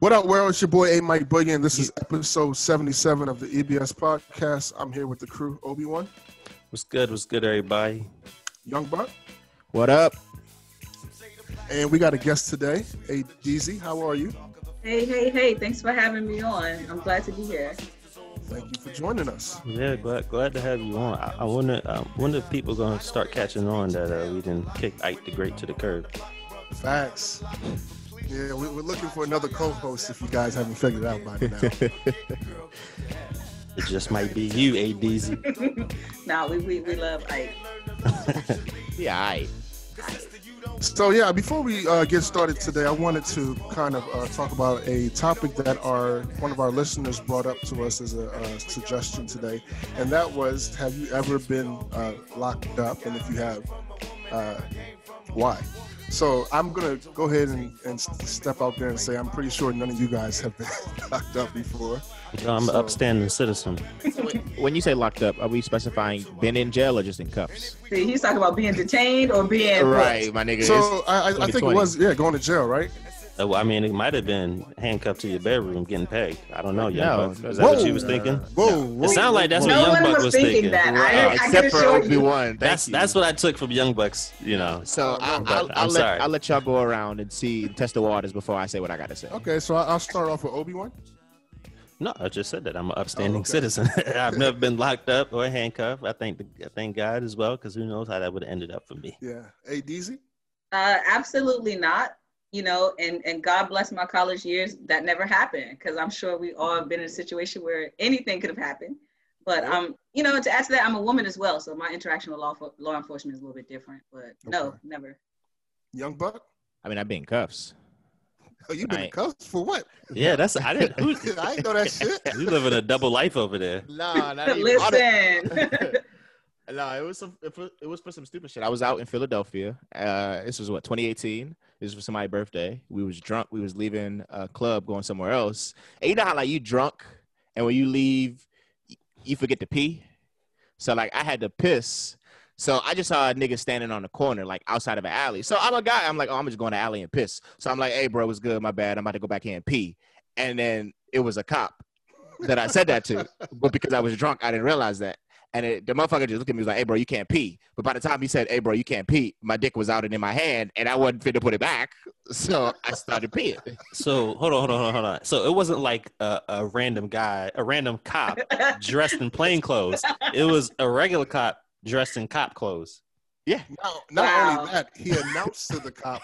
What up, world? It's your boy A. Mike Boogie, and this is episode 77 of the EBS podcast. I'm here with the crew, Obi Wan, What's good? What's good, everybody? Young Buck, What up? and we got a guest today, A. Deezy. How are you? Hey, hey, hey, thanks for having me on. I'm glad to be here. Thank you for joining us. Yeah, glad glad to have you on. I, I wonder, I wonder if people gonna start catching on that uh, we didn't kick Ike the Great to the curb. Facts. Yeah, we- we're looking for another co host if you guys haven't figured it out by now. It just might be you, ADZ. Nah, we, we, we love Ike. Yeah, all right. So yeah, before we uh, get started today, I wanted to kind of uh, talk about a topic that our one of our listeners brought up to us as a, uh suggestion today, and that was: Have you ever been uh, locked up? And if you have, uh, why? So I'm gonna go ahead and, and step out there and say I'm pretty sure none of you guys have been locked up before. I'm um, an upstanding citizen. When you say locked up, are we specifying been in jail or just in cuffs? See, he's talking about being detained or being Right, my nigga. So I, I, I think it was yeah going to jail, right? Uh, I mean, it might have been handcuffed to your bedroom, getting pegged. I don't know. Young No, Buck. no, Is that what Whoa. you was thinking? Whoa, whoa It sounded like that's whoa. what No Young one Buck was was thinking thinking. that. Right, I, I except for Obi Wan. That's that's what I took from Young Bucks. You know. So Oh, I'll, no, I'll, but I'll I'm let sorry. I'll let y'all go around and see test the waters before I say what I got to say. Okay, so I- I'll start off with Obi Wan. No, I just said that I'm an upstanding Oh, okay. citizen. I've never been locked up or handcuffed. I thank the, I thank God as well, because who knows how that would have ended up for me. Yeah, A. Deezy. Uh, absolutely not. You know, and, and God bless my college years. That never happened because I'm sure we all have been in a situation where anything could have happened. But Yeah. um, you know, to add to that, I'm a woman as well, so my interaction with law fo- law enforcement is a little bit different. But no, never. Young Buck. I mean, I've been in cuffs. Oh, you been in cuffs for what? Yeah, that's I didn't. Who, I ain't know that shit. you living a double life over there. No, not Listen, no, it was some, it was it was for some stupid shit. I was out in Philadelphia. Uh, this was what 2018. This was for somebody's birthday. We was drunk. We was leaving a club, going somewhere else. And you know how like you drunk, and when you leave, you forget to pee. So like I had to piss. So I just saw a nigga standing on the corner, like outside of an alley. So I'm a guy. I'm like, oh, I'm just going to alley and piss. So I'm like, hey, bro, what's good? My bad. I'm about to go back here and pee. And then it was a cop that I said that to, but because I was drunk, I didn't realize that. And it, the motherfucker just looked at me and was like, hey, bro, you can't pee. But by the time he said, hey, bro, you can't pee, my dick was out and in my hand, and I wasn't fit to put it back. So I started peeing. So hold on, hold on, hold on, hold on. So it wasn't like a, a random guy, a random cop dressed in plain clothes. It was a regular cop dressed in cop clothes. Not, not Wow. only that, he announced to the cop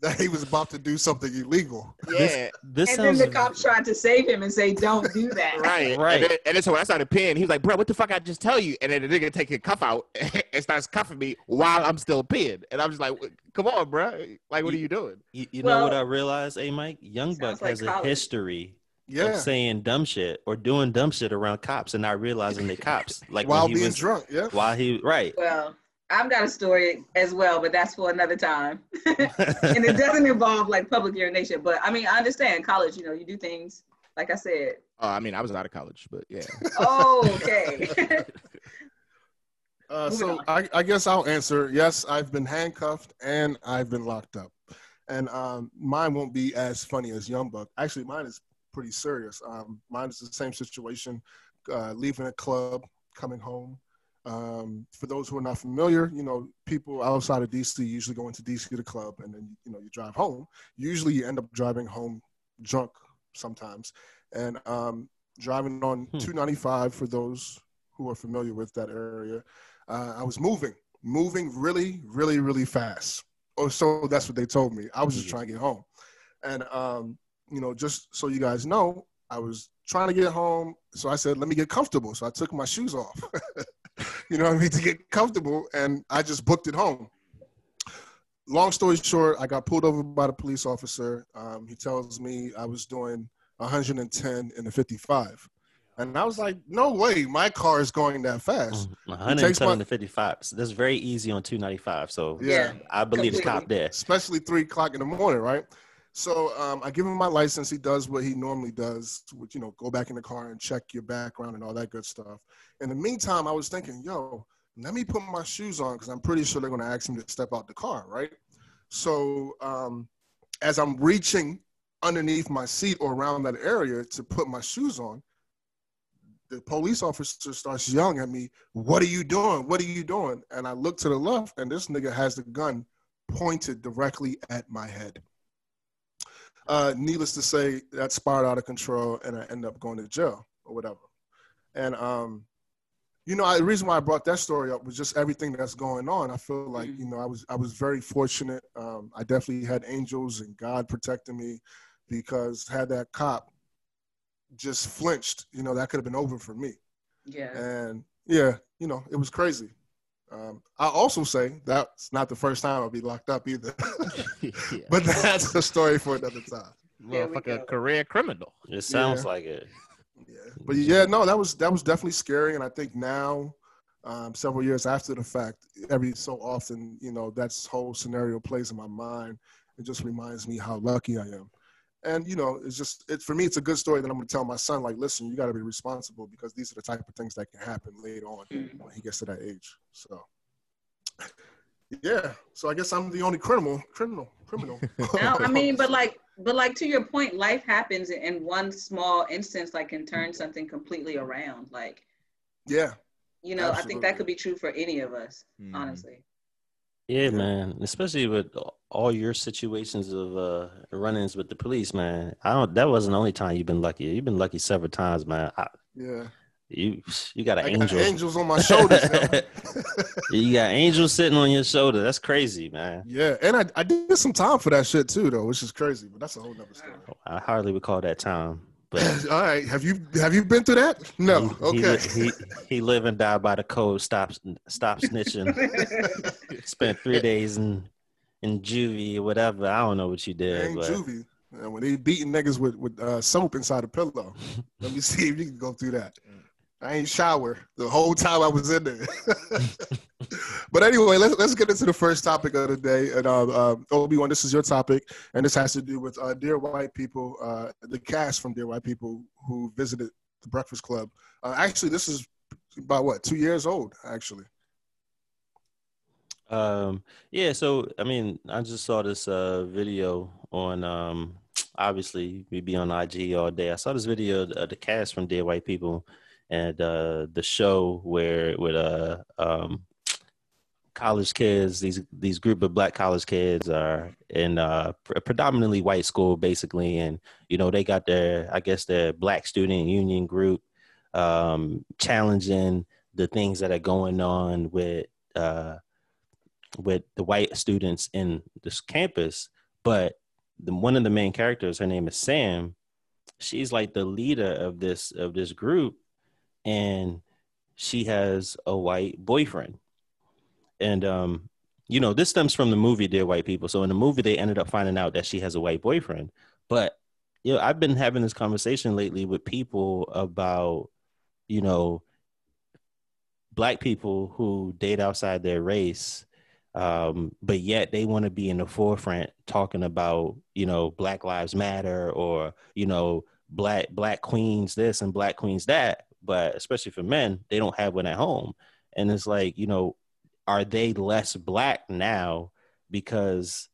that he was about to do something illegal. Yeah, This and then the cops tried to save him and say, "Don't do that." right. Right. And then, and then so when I started peeing, he was like, bro, what the fuck I just tell you? And then the nigga take his cuff out and starts cuffing me while I'm still peeing. And I'm just like, come on, bro. Like, what are you doing? You, you know what I realized, hey Mike? Young Buck like has a history Yeah, of saying dumb shit or doing dumb shit around cops and not realizing they cops. Like while when he being was, drunk. Yeah. While he right. Well, I've got a story as well, but that's for another time. and it doesn't involve like public urination. But I mean, I understand college. You know, you do things like I said. Oh, I mean, I was out of college, but yeah. Oh, okay. Uh, so. I, I guess I'll answer. Yes, I've been handcuffed and I've been locked up, and um, mine won't be as funny as Young Buck. Actually, mine is pretty serious. Um, mine is the same situation. Uh, leaving a club, coming home. Um, for those who are not familiar, you know, people outside of DC usually go into DC to the club, and then you know you drive home. Usually, you end up driving home drunk sometimes, and um, driving on Hmm. 295 for those who are familiar with that area. Uh, I was moving, moving really, really, really fast. Oh, so that's what they told me. I was just Mhm. trying to get home, and um, you know, just so you guys know, I was trying to get home. So I said, "Let me get comfortable." So I took my shoes off. you know what I mean to get comfortable, and I just booked it home. Long story short, I got pulled over by the police officer. Um, he tells me I was doing 110 in the 55. And I was like, no way, my car is going that fast. Mm, 110 my- to 55. So that's very easy on 295. So Yeah. I believe the cop completely. there. especially three o'clock in the morning, right? So um, I give him my license. He does what he normally does, which you know, go back in the car and check your background and all that good stuff. In the meantime, I was thinking, yo, let me put my shoes on because I'm pretty sure they're going to ask me to step out the car, right? So um, as I'm reaching underneath my seat or around that area to put my shoes on, the police officer starts yelling at me, What are you doing? What are you doing? And I look to the left, and this nigga has the gun pointed directly at my head. Uh, needless to say, that spiraled out of control, and I end up going to jail or whatever. And um, you know, I, the reason why I brought that story up was just everything that's going on. I feel like Mm-hmm. you know, I was I was very fortunate. Um, I definitely had angels and God protecting me because had that cop just flinched, you know, that could have been over for me. Yeah. And yeah, you know, it was crazy. Um, I also say that's not the first time I'll be locked up either, yeah. but that's a story for another time. There we go. Motherfucker, career criminal. It sounds Yeah. like it. Yeah, but yeah, no, that was that was definitely scary, and I think now, um, several years after the fact, every so often, you know, that whole scenario plays in my mind. It just reminds me how lucky I am, and you know, it's just it for me. It's a good story that I'm going to tell my son. Like, listen, you got to be responsible because these are the type of things that can happen later on Mhm. when he gets to that age. So, yeah, so I guess I'm the only criminal, criminal, criminal. No, I mean, but like, but like to your point, life happens in one small instance, like can turn something completely around. Like, yeah, you know, I think that could be true for any of us, Mhm. honestly. Yeah, man. Especially with all your situations of uh run-ins with the police, man. I don't. That wasn't the only time you've been lucky. You've been lucky several times, man. I, yeah. you you got an I angel. got angels on my shoulders. you got angels sitting on your shoulder. That's crazy, man. Yeah, and I, I did some time for that shit too, though, which is crazy. But that's a whole nother story. I hardly recall that time, but All right, have you have you been through that? No. he, Okay. he, he he live and die by the code. Stop stop snitching. Spent three days in in juvie or whatever. I don't know what you did, Ain't but juvie. And when they beating niggas with with uh, soap inside a pillow, let me see if you can go through that. I ain't shower the whole time I was in there. but anyway, let's let's get into the first topic of the day. And uh, uh, Obi Wan, this is your topic, and this has to do with uh, Dear White People, uh, the cast from Dear White People who visited the Breakfast Club. Uh, actually, this is about what two years old, actually. Um, yeah, so I mean, I just saw this uh video on um obviously we be on IG all day. I saw this video of the- cast from Dear White People and uh the show where with uh um college kids, these these group of black college kids are in uh pre- predominantly white school basically and you know they got their I guess their black student union group um challenging the things that are going on with uh with the white students in this campus, but the, one of the main characters, her name is Sam. She's like the leader of this of this group, and she has a white boyfriend. And um, you know, this stems from the movie Dear White People. So in the movie, they ended up finding out that she has a white boyfriend. But you know, I've been having this conversation lately with people about, you know, black people who date outside their race um, but yet they want to be in the forefront talking about you know black lives matter or you know black black queens this and black queens that but especially for men they don't have one at home and it's like you know are they less black now because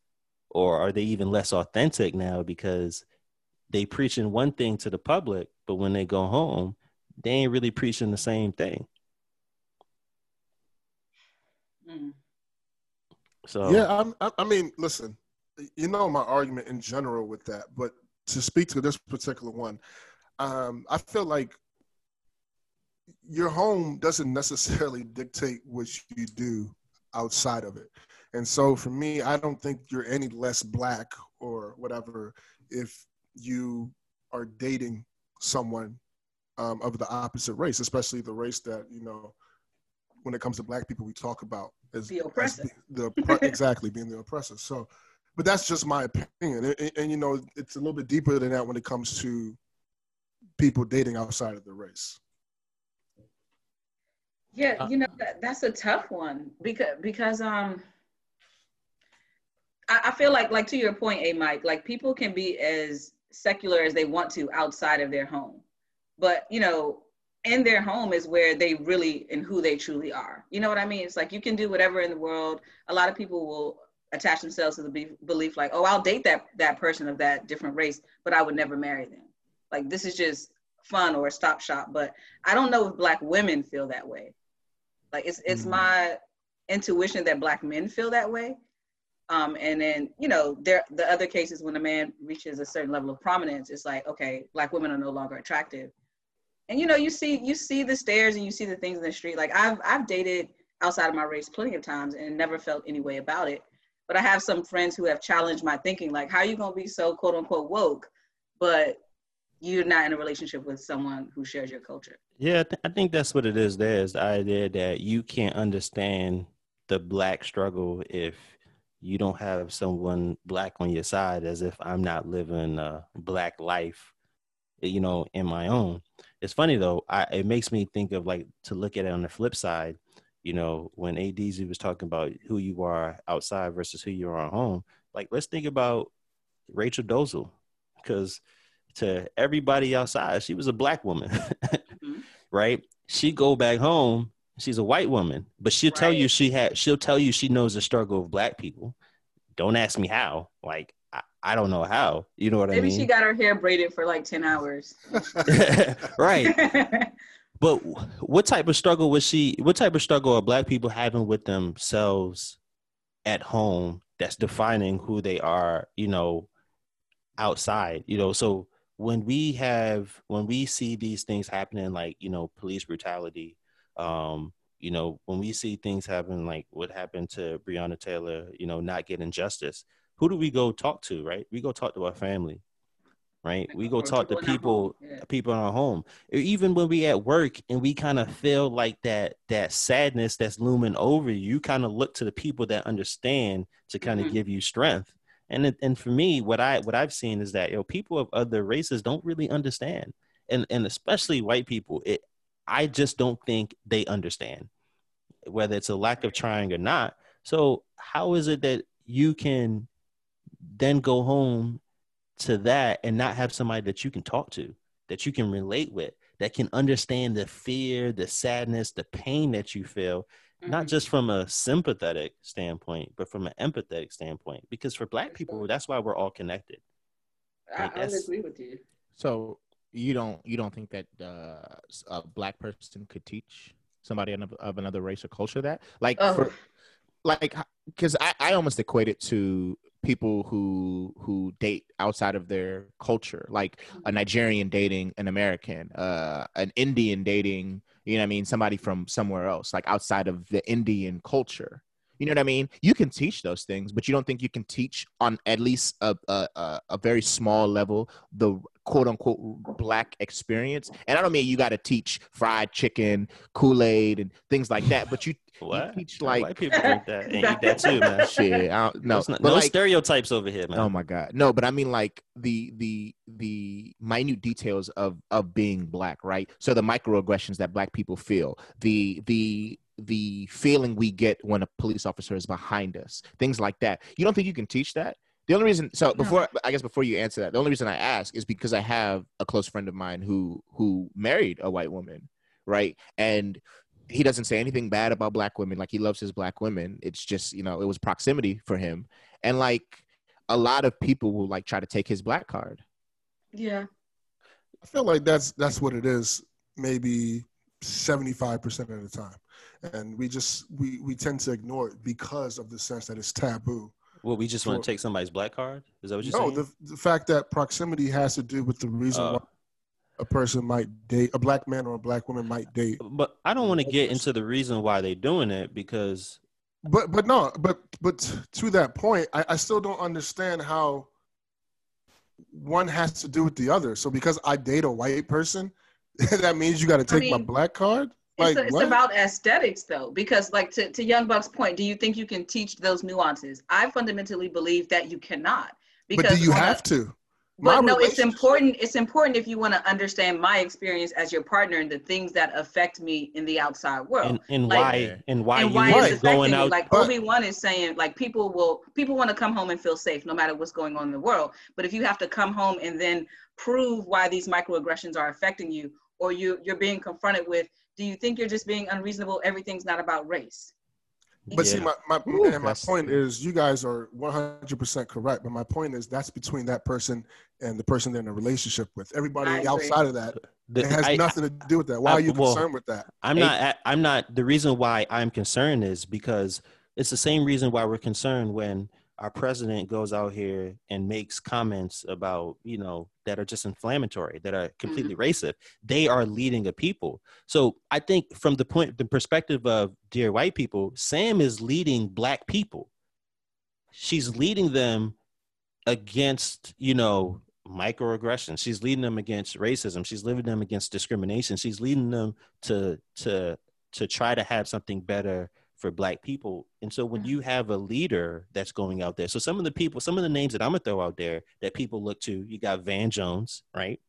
or are they even less authentic now because they preaching one thing to the public but when they go home they ain't really preaching the same thing Mm. so Yeah, I'm, I, I mean, listen, you know my argument in general with that, but to speak to this particular one, um, I feel like your home doesn't necessarily dictate what you do outside of it. And so for me, I don't think you're any less black or whatever if you are dating someone um, of the opposite race, especially the race that, you know, when it comes to black people, we talk about as The oppressor. be- the oppre- exactly being the oppressor. So, but that's just my opinion, and, and- and, you know, it's a little bit deeper than that when it comes to people dating outside of the race. Yeah, Uh, you know that, that's a tough one because because um I, I feel like like to your point, A Mike, like people can be as secular as they want to outside of their home. But you know, in their home is where they really and who they truly are. You know what I mean? It's like you can do whatever in the world. A lot of people will attach themselves to the be- belief like, oh, I'll date that that person of that different race, but I would never marry them. Like this is just fun or a stop shop. But I don't know if black women feel that way. Like it's it's mm-hmm. my intuition that black men feel that way. Um, and then you know there the other cases when a man reaches a certain level of prominence, it's like okay, black women are no longer attractive. And you know you see you see the stares and you see the things in the street. Like I've I've dated outside of my race plenty of times and never felt any way about it. But I have some friends who have challenged my thinking, like, how are you gonna be so quote unquote woke, but you're not in a relationship with someone who shares your culture? Yeah, I, th- I think that's what it is. There's the idea that you can't understand the black struggle if you don't have someone black on your side, as if I'm not living a black life, you know, in my own. It's funny though. I, it makes me think of like to look at it on the flip side you know, when ADZ was talking about who you are outside versus who you are at home, like let's think about Rachel Dolezal, because to everybody outside, she was a black woman, mm-hmm. right? She go back home, she's a white woman, but she'll right. tell you she had, she'll tell you she knows the struggle of black people. Don't ask me how. Like I, I don't know how. You know what Maybe I mean? Maybe she got her hair braided for like ten hours. right. But what type of struggle was she? What type of struggle are Black people having with themselves at home that's defining who they are? You know, outside. You know, so when we have when we see these things happening, like you know, police brutality. Um, you know, when we see things happen, like what happened to Breonna Taylor, you know, not getting justice, who do we go talk to? Right? We go talk to our family right? We go talk to people, people in our home. Even when we at work and we kind of feel like that that sadness that's looming over you, you kind of look to the people that understand to kind of mm-hmm. give you strength. And and for me, what I what I've seen is that you know people of other races don't really understand, and and especially white people. It I just don't think they understand whether it's a lack of trying or not. So how is it that you can then go home to that and not have somebody that you can talk to, that you can relate with, that can understand the fear, the sadness, the pain that you feel, mm-hmm. not just from a sympathetic standpoint, but from an empathetic standpoint. Because for Black people, that's why we're all connected. I, I agree with you. So you don't you don't think that uh, a black person could teach somebody of another race or culture that like oh. for, like because I, I almost equate it to people who who date outside of their culture, like a mm-hmm. Nigerian dating an American, uh, an Indian dating, you know I mean, somebody from somewhere else, like outside of the Indian culture. You know what I mean? You can teach those things, but you don't think you can teach on at least a a, a very small level the quote unquote black experience. And I don't mean you got to teach fried chicken, Kool Aid, and things like that, but you, you teach like white people drink that and eat that too, man. Shit, I don't, no, not, no like, stereotypes over here, man. Oh my god, no, but I mean like the the the minute details of of being black, right? So the microaggressions that black people feel, the the the feeling we get when a police officer is behind us, things like that. You don't think you can teach that? The only reason, so before I guess before you answer that, the only reason I ask is because I have a close friend of mine who who married a white woman, right? And he doesn't say anything bad about black women. Like he loves his black women. It's just you know it was proximity for him, and like a lot of people will like try to take his black card. Yeah, I feel like that's that's what it is. Maybe seventy five percent of the time and we just we we tend to ignore it because of the sense that it's taboo. Well, we just want to take somebody's black card. Is that what you're no, saying? No, the the fact that proximity has to do with the reason uh, why a person might date a black man or a black woman might date. But I don't want to get into the reason why they're doing it because. But but no, but but to that point, I, I still don't understand how one has to do with the other. So because I date a white person, that means you got to take I mean, my black card. Like, it's, a, it's about aesthetics though because like to, to young buck's point do you think you can teach those nuances? I fundamentally believe that you cannot because but do you have a, to? But no it's important it's important if you want to understand my experience as your partner and the things that affect me in the outside world. And, and like, why and why, and why you going out like obi-wan is saying like people will people want to come home and feel safe no matter what's going on in the world. But if you have to come home and then prove why these microaggressions are affecting you or you you're being confronted with do you think you're just being unreasonable? Everything's not about race. But see, my my, Ooh, and my point is, you guys are 100% correct. But my point is, that's between that person and the person they're in a relationship with. Everybody outside of that, The- it has I- nothing to do with that. Why I- are you well, concerned with that? I'm Hey- not. I'm not. The reason why I'm concerned is because it's the same reason why we're concerned when our president goes out here and makes comments about you know that are just inflammatory, that are completely mm-hmm. racist. They are leading a people. So I think from the point, the perspective of dear white people, Sam is leading black people. She's leading them against you know microaggressions. She's leading them against racism. She's leading them against discrimination. She's leading them to to to try to have something better for black people. And so when you have a leader that's going out there, so some of the people, some of the names that I'm gonna throw out there that people look to, you got Van Jones, right?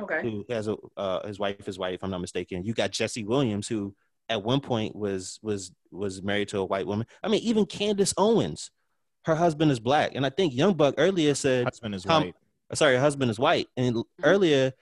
Okay. Who has a uh, his wife, his wife, if I'm not mistaken. You got Jesse Williams, who at one point was was was married to a white woman. I mean, even Candace Owens, her husband is black, and I think Young Buck earlier said Husband is Tom- white. sorry, her husband is white. And earlier,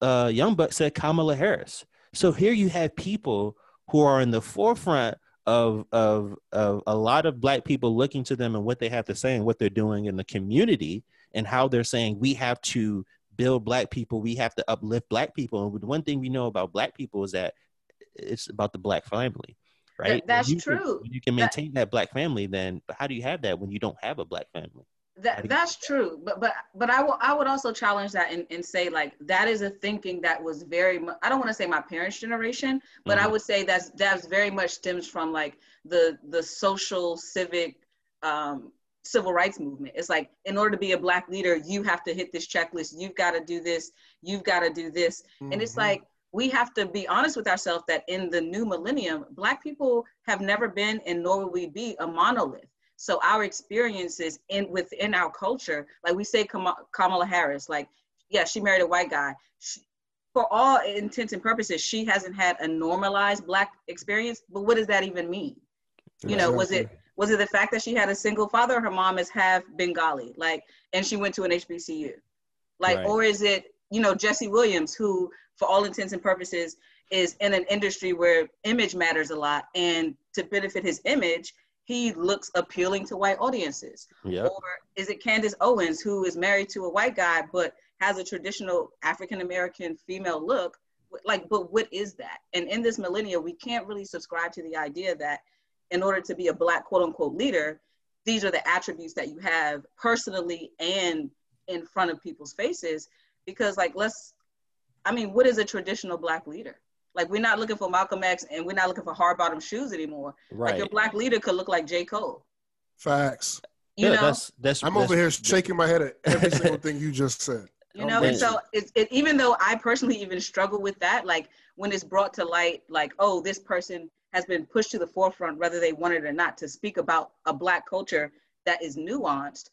uh, Young Buck said Kamala Harris. So here you have people who are in the forefront of, of, of a lot of black people looking to them and what they have to say and what they're doing in the community and how they're saying we have to build black people, we have to uplift black people. And the one thing we know about black people is that it's about the black family. Right. that's When you true. when you can That- maintain that black family, then how do you have that when you don't have a black family? That that's true, but but but I will I would also challenge that and, and say like that is a thinking that was very much I don't want to say my parents' generation, but I Mhm. would say that's that's very much stems from like the the social civic um, civil rights movement. It's like in order to be a black leader, you have to hit this checklist. You've got to do this. You've got to do this, and it's Mhm. like we have to be honest with ourselves that in the new millennium, black people have never been and nor will we be a monolith. So our experiences in within our culture, like we say Kamala Harris, like yeah, she married a white guy. She, for all intents and purposes, she hasn't had a normalized black experience. But what does that even mean? You know, was it was it the fact that she had a single father? Her mom is half Bengali, like, and she went to an HBCU, like, Right. or is it you know Jesse Williams, who for all intents and purposes is in an industry where image matters a lot, and to benefit his image, he looks appealing to white audiences. Yeah. Or is it Candace Owens, who is married to a white guy but has a traditional African American female look? Like, but what is that? And in this millennia, we can't really subscribe to the idea that in order to be a black quote unquote leader, these are the attributes that you have personally and in front of people's faces. Because, like, let's, I mean, what is a traditional black leader? Like, we're not looking for Malcolm X and we're not looking for hard bottom shoes anymore. Right. Like, Right. your black leader could look like J. Cole. Facts. You yeah, know? that's that's I'm that's- over here shaking my head at every single thing you just said. you know and so it's it, even though i personally even struggle with that like when it's brought to light like oh this person has been pushed to the forefront whether they want it or not to speak about a black culture that is nuanced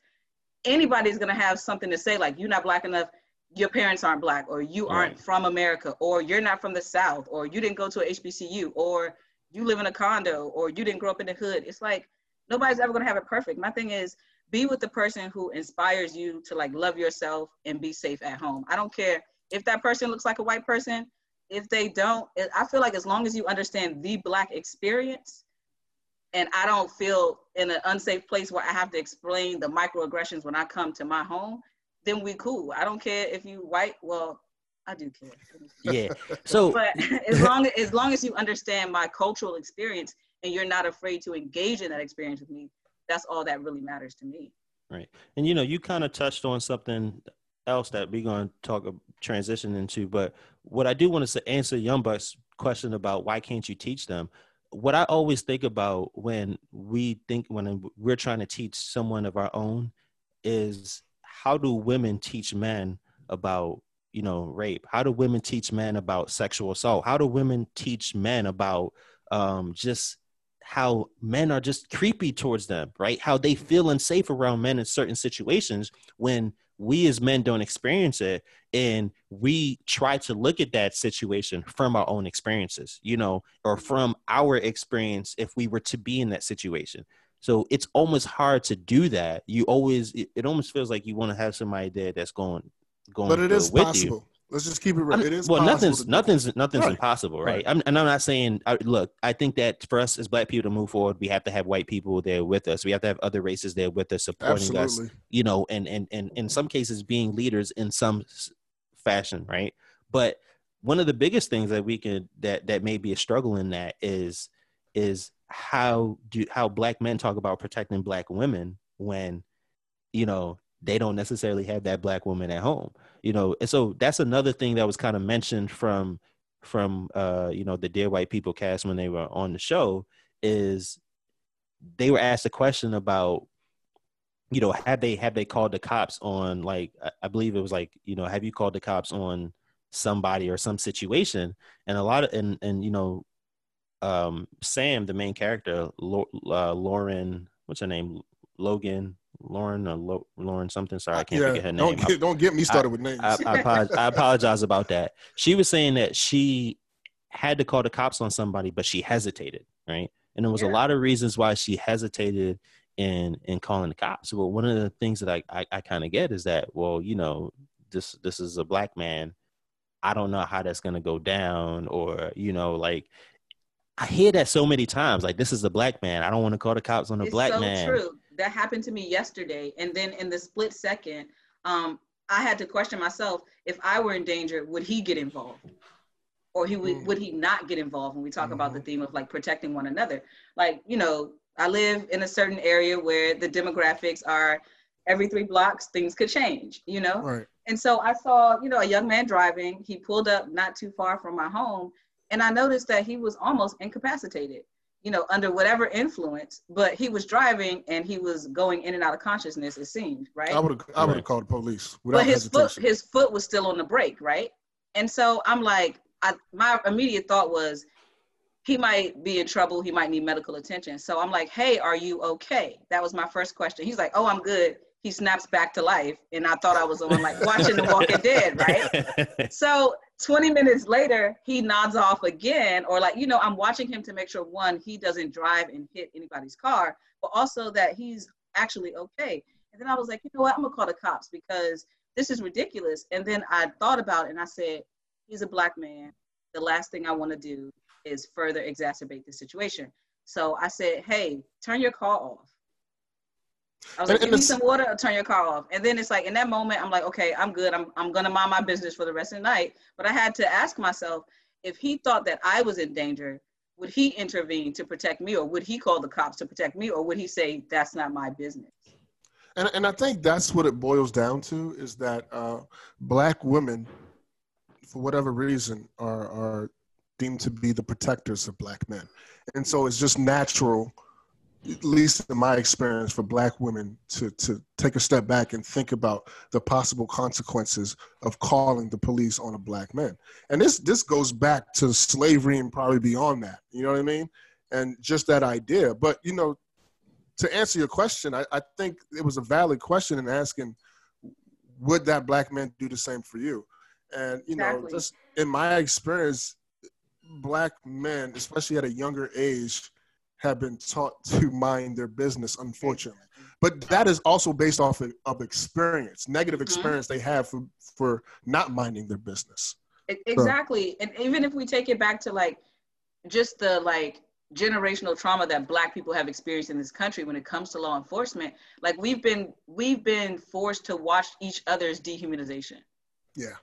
anybody's going to have something to say like you're not black enough your parents aren't black or you aren't Right. from america or you're not from the south or you didn't go to a hbcu or you live in a condo or you didn't grow up in the hood it's like nobody's ever going to have it perfect my thing is be with the person who inspires you to like love yourself and be safe at home. I don't care if that person looks like a white person. If they don't, I feel like as long as you understand the black experience, and I don't feel in an unsafe place where I have to explain the microaggressions when I come to my home, then we cool. I don't care if you white. Well, I do care. yeah. So But as long as long as you understand my cultural experience and you're not afraid to engage in that experience with me, that's all that really matters to me. Right. And you know, you kind of touched on something else that we're going to talk transition into. But what I do want to answer Young Buck's question about why can't you teach them? What I always think about when we think when we're trying to teach someone of our own is how do women teach men about you know rape? How do women teach men about sexual assault? How do women teach men about um, just how men are just creepy towards them, right? How they feel unsafe around men in certain situations when we as men don't experience it and we try to look at that situation from our own experiences, you know, or from our experience if we were to be in that situation. So it's almost hard to do that. You always it, it almost feels like you want to have somebody there that's going going But it is is you. possible. Let's just keep it real. I'm- It is well, possible nothing's nothing's nothing's Right. impossible, right? Right. I'm, and I'm not saying. I, look, I think that for us as Black people to move forward, we have to have white people there with us. We have to have other races there with us, supporting us. You know, and and and in some cases, being leaders in some fashion, right? But one of the biggest things that we can that that may be a struggle in that is is how do how Black men talk about protecting Black women when you know they don't necessarily have that black woman at home you know? And so that's another thing that was kind of mentioned from from uh you know the dear white people cast when they were on the show is they were asked a question about you know have they have they called the cops on like I- i believe it was like you know have you called the cops on somebody or some situation? And a lot of and and you know um sam the main character Lau- uh, lauren what's her name logan lauren or Lo- lauren something sorry i can't yeah, forget her name Don't get, don't get me started with names. I, I, apologize, I apologize about that. She was saying that she had to call the cops on somebody, but she hesitated, right? And there was a lot of reasons why she hesitated in in calling the cops. Well, one of the things that I I, I kind of get is that, well, you know, this this is a black man. I don't know how that's gonna go down, or you know, like I hear that so many times. Like this is a black man. I don't want to call the cops on a it's black so man. true. That happened to me yesterday, and then in the split second, um, I had to question myself: if I were in danger, would he get involved, or he would Mm. would he not get involved? When we talk about Mm-hmm. the theme of like protecting one another, like you know, I live in a certain area where the demographics are every three blocks things could change. You know, right. and so I saw, you know, a young man driving. He pulled up not too far from my home, and I noticed that he was almost incapacitated, you know, under whatever influence. But he was driving and he was going in and out of consciousness. It seemed right. I would have I would have Right. called the police without but his foot his foot was still on the brake, right? And so I'm like, I, my immediate thought was, he might be in trouble. He might need medical attention. So I'm like, hey, are you okay? That was my first question. He's like, oh, I'm good. He snaps back to life, and I thought I was on like watching The Walking Dead, right? So 20 minutes later, he nods off again, or like, you know, I'm watching him to make sure one, he doesn't drive and hit anybody's car, but also that he's actually okay. And then I was like, you know what, I'm gonna call the cops because this is ridiculous. And then I thought about it and I said, he's a black man. The last thing I want to do is further exacerbate the situation. So I said, hey, turn your car off. I was And- like, give me some water or turn your car off. And then it's like in that moment, I'm like, okay, I'm good. I'm I'm gonna mind my business for the rest of the night. But I had to ask myself, if he thought that I was in danger, would he intervene to protect me, or would he call the cops to protect me, or would he say that's not my business? And, and I think that's what it boils down to is that uh, black women, for whatever reason, are, are deemed to be the protectors of black men. And so it's just natural, at least in my experience, for black women to, to take a step back and think about the possible consequences of calling the police on a black man. And this, this goes back to slavery and probably beyond that. You know what I mean? And just that idea. But, you know, to answer your question, I, I think it was a valid question in asking, would that black man do the same for you? And you know, just in my experience, black men, especially at a younger age, have been taught to mind their business, unfortunately. But that is also based off of, of experience, negative Mhm. experience they have for for not minding their business. Exactly. And even if we take it back to like just the like generational trauma that black people have experienced in this country when it comes to law enforcement, like we've been we've been forced to watch each other's dehumanization. Yeah.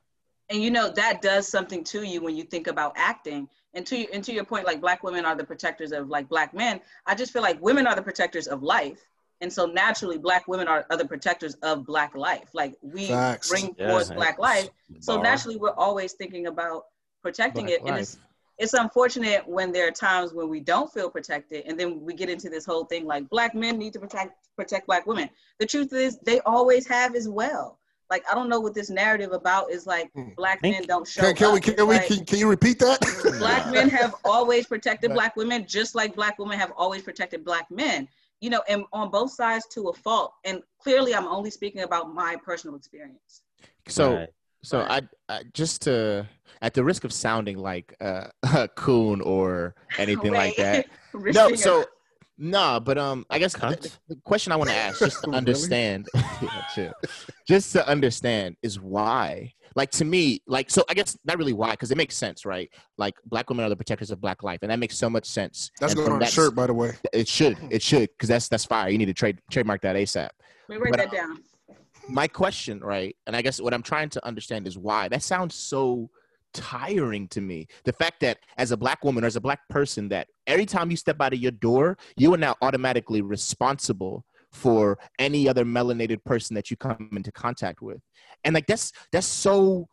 And you know that does something to you when you think about acting. And to and to your point, like black women are the protectors of like black men. I just feel like women are the protectors of life. And so naturally, black women are, are the protectors of black life. Like we Facts. bring Yeah, forth black life. So naturally, we're always thinking about protecting Black it, and it's it's unfortunate when there are times when we don't feel protected, and then we get into this whole thing like black men need to protect protect black women. The truth is, they always have as well. Like I don't know what this narrative about is. Like Hmm. black Think- men don't show Can, can we can It's we can, can you repeat that? black men have always protected Black- black women, just like black women have always protected black men. You know, and on both sides to a fault. And clearly, I'm only speaking about my personal experience. So Right. so I, I just to at the risk of sounding like uh, a coon or anything like that. No, finger. so Nah, but um, I guess the, the question I want to ask, just to understand, Yeah, just to understand, is why. Like to me, like so. I guess not really why, because it makes sense, right? Like black women are the protectors of black life, and that makes so much sense. That's And going from on a that- shirt, by the way. It should, it should, because that's that's fire. You need to trade trademark that ASAP. Let me write But, that down. my question, right? And I guess what I'm trying to understand is why. That sounds so tiring to me. The fact that as a black woman or as a black person, that every time you step out of your door, you are now automatically responsible for any other melanated person that you come into contact with. And like that's that's so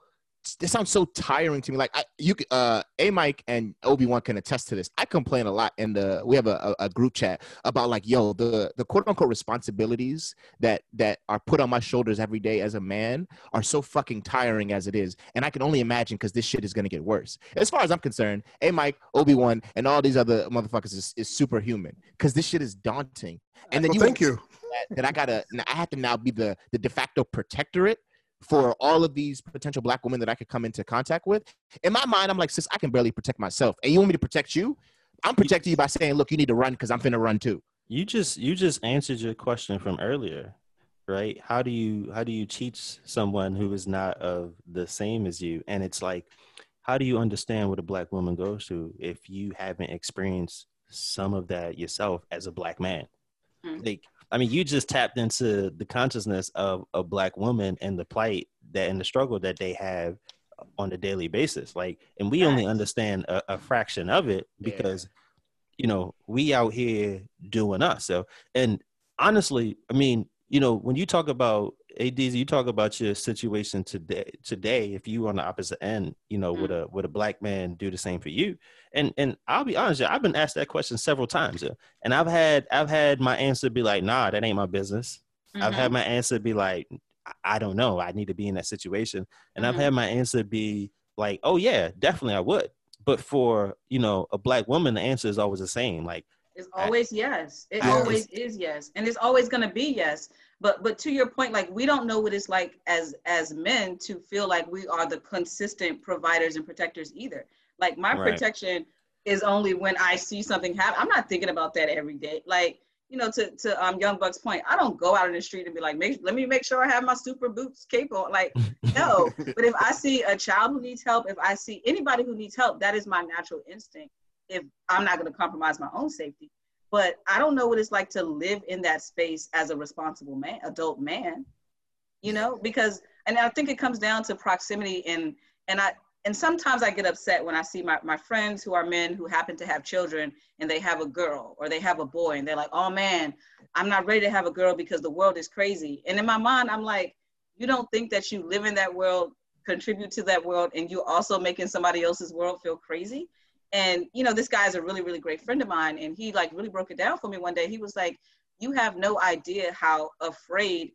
that sounds so tiring to me. Like I, you, uh, a Mike and Obi Wan can attest to this. I complain a lot in the. We have a, a, a group chat about like, yo, the the quote unquote responsibilities that that are put on my shoulders every day as a man are so fucking tiring as it is, and I can only imagine because this shit is gonna get worse. As far as I'm concerned, a Mike, Obi Wan, and all these other motherfuckers is, is superhuman because this shit is daunting. And then Well, you thank you. that, that I gotta, I have to now be the the de facto protectorate for all of these potential black women that I could come into contact with. In my mind, I'm like, sis, I can barely protect myself, and you want me to protect you? I'm protecting you by saying, look, you need to run because I'm finna run too. You just you just answered your question from earlier, right? How do you how do you teach someone who is not of the same as you? And it's like, how do you understand what a black woman goes through if you haven't experienced some of that yourself as a black man? Mm. Like, I mean, you just tapped into the consciousness of a black woman and the plight that and the struggle that they have on a daily basis. Like, and we only understand a, a fraction of it Yeah. because you know, we out here doing us. So, and honestly, I mean, you know, when you talk about ADZ, you talk about your situation today. Today, if you on the opposite end, you know, would a would a black man do the same for you? And and I'll be honest, I've been asked that question several times, and I've had I've had my answer be like, Nah, that ain't my business. I've Mhm. had my answer be like, I- don't know, I need to be in that situation, and I've Mhm. had my answer be like, Oh yeah, definitely, I would. But for you know a black woman, the answer is always the same. Like It's always yes. It I- always is yes, and it's always gonna be yes. But but to your point, like we don't know what it's like as as men to feel like we are the consistent providers and protectors either. Like my Right. protection is only when I see something happen. I'm not thinking about that every day. Like you know, to to um Young Buck's point, I don't go out in the street and be like, make, let me make sure I have my super boots cape on. Like no, but if I see a child who needs help, if I see anybody who needs help, that is my natural instinct. If I'm not going to compromise my own safety, but I don't know what it's like to live in that space as a responsible man, adult man, you know, because, and I think it comes down to proximity and, and I, and sometimes I get upset when I see my, my friends who are men who happen to have children and they have a girl or they have a boy and they're like, oh man, I'm not ready to have a girl because the world is crazy. And in my mind, I'm like, you don't think that you live in that world, contribute to that world, and you also making somebody else's world feel crazy? And you know, this guy's a really, really great friend of mine, and he like really broke it down for me one day. He was like, "You have no idea how afraid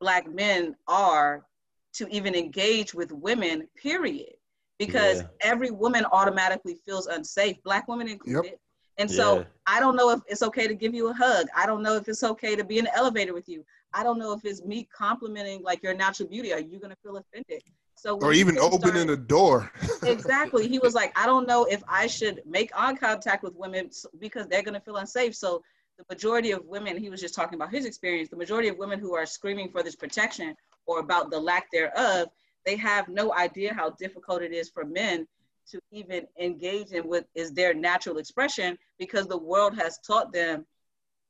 black men are to even engage with women, period, because Yeah. every woman automatically feels unsafe, black women included." And so Yeah. I don't know if it's okay to give you a hug. I don't know if it's okay to be in the elevator with you. I don't know if it's me complimenting like your natural beauty. Are you gonna feel offended? So Or even opening the door. exactly. He was like, I don't know if I should make eye contact with women because they're going to feel unsafe. So the majority of women, he was just talking about his experience, the majority of women who are screaming for this protection or about the lack thereof, they have no idea how difficult it is for men to even engage in what is their natural expression because the world has taught them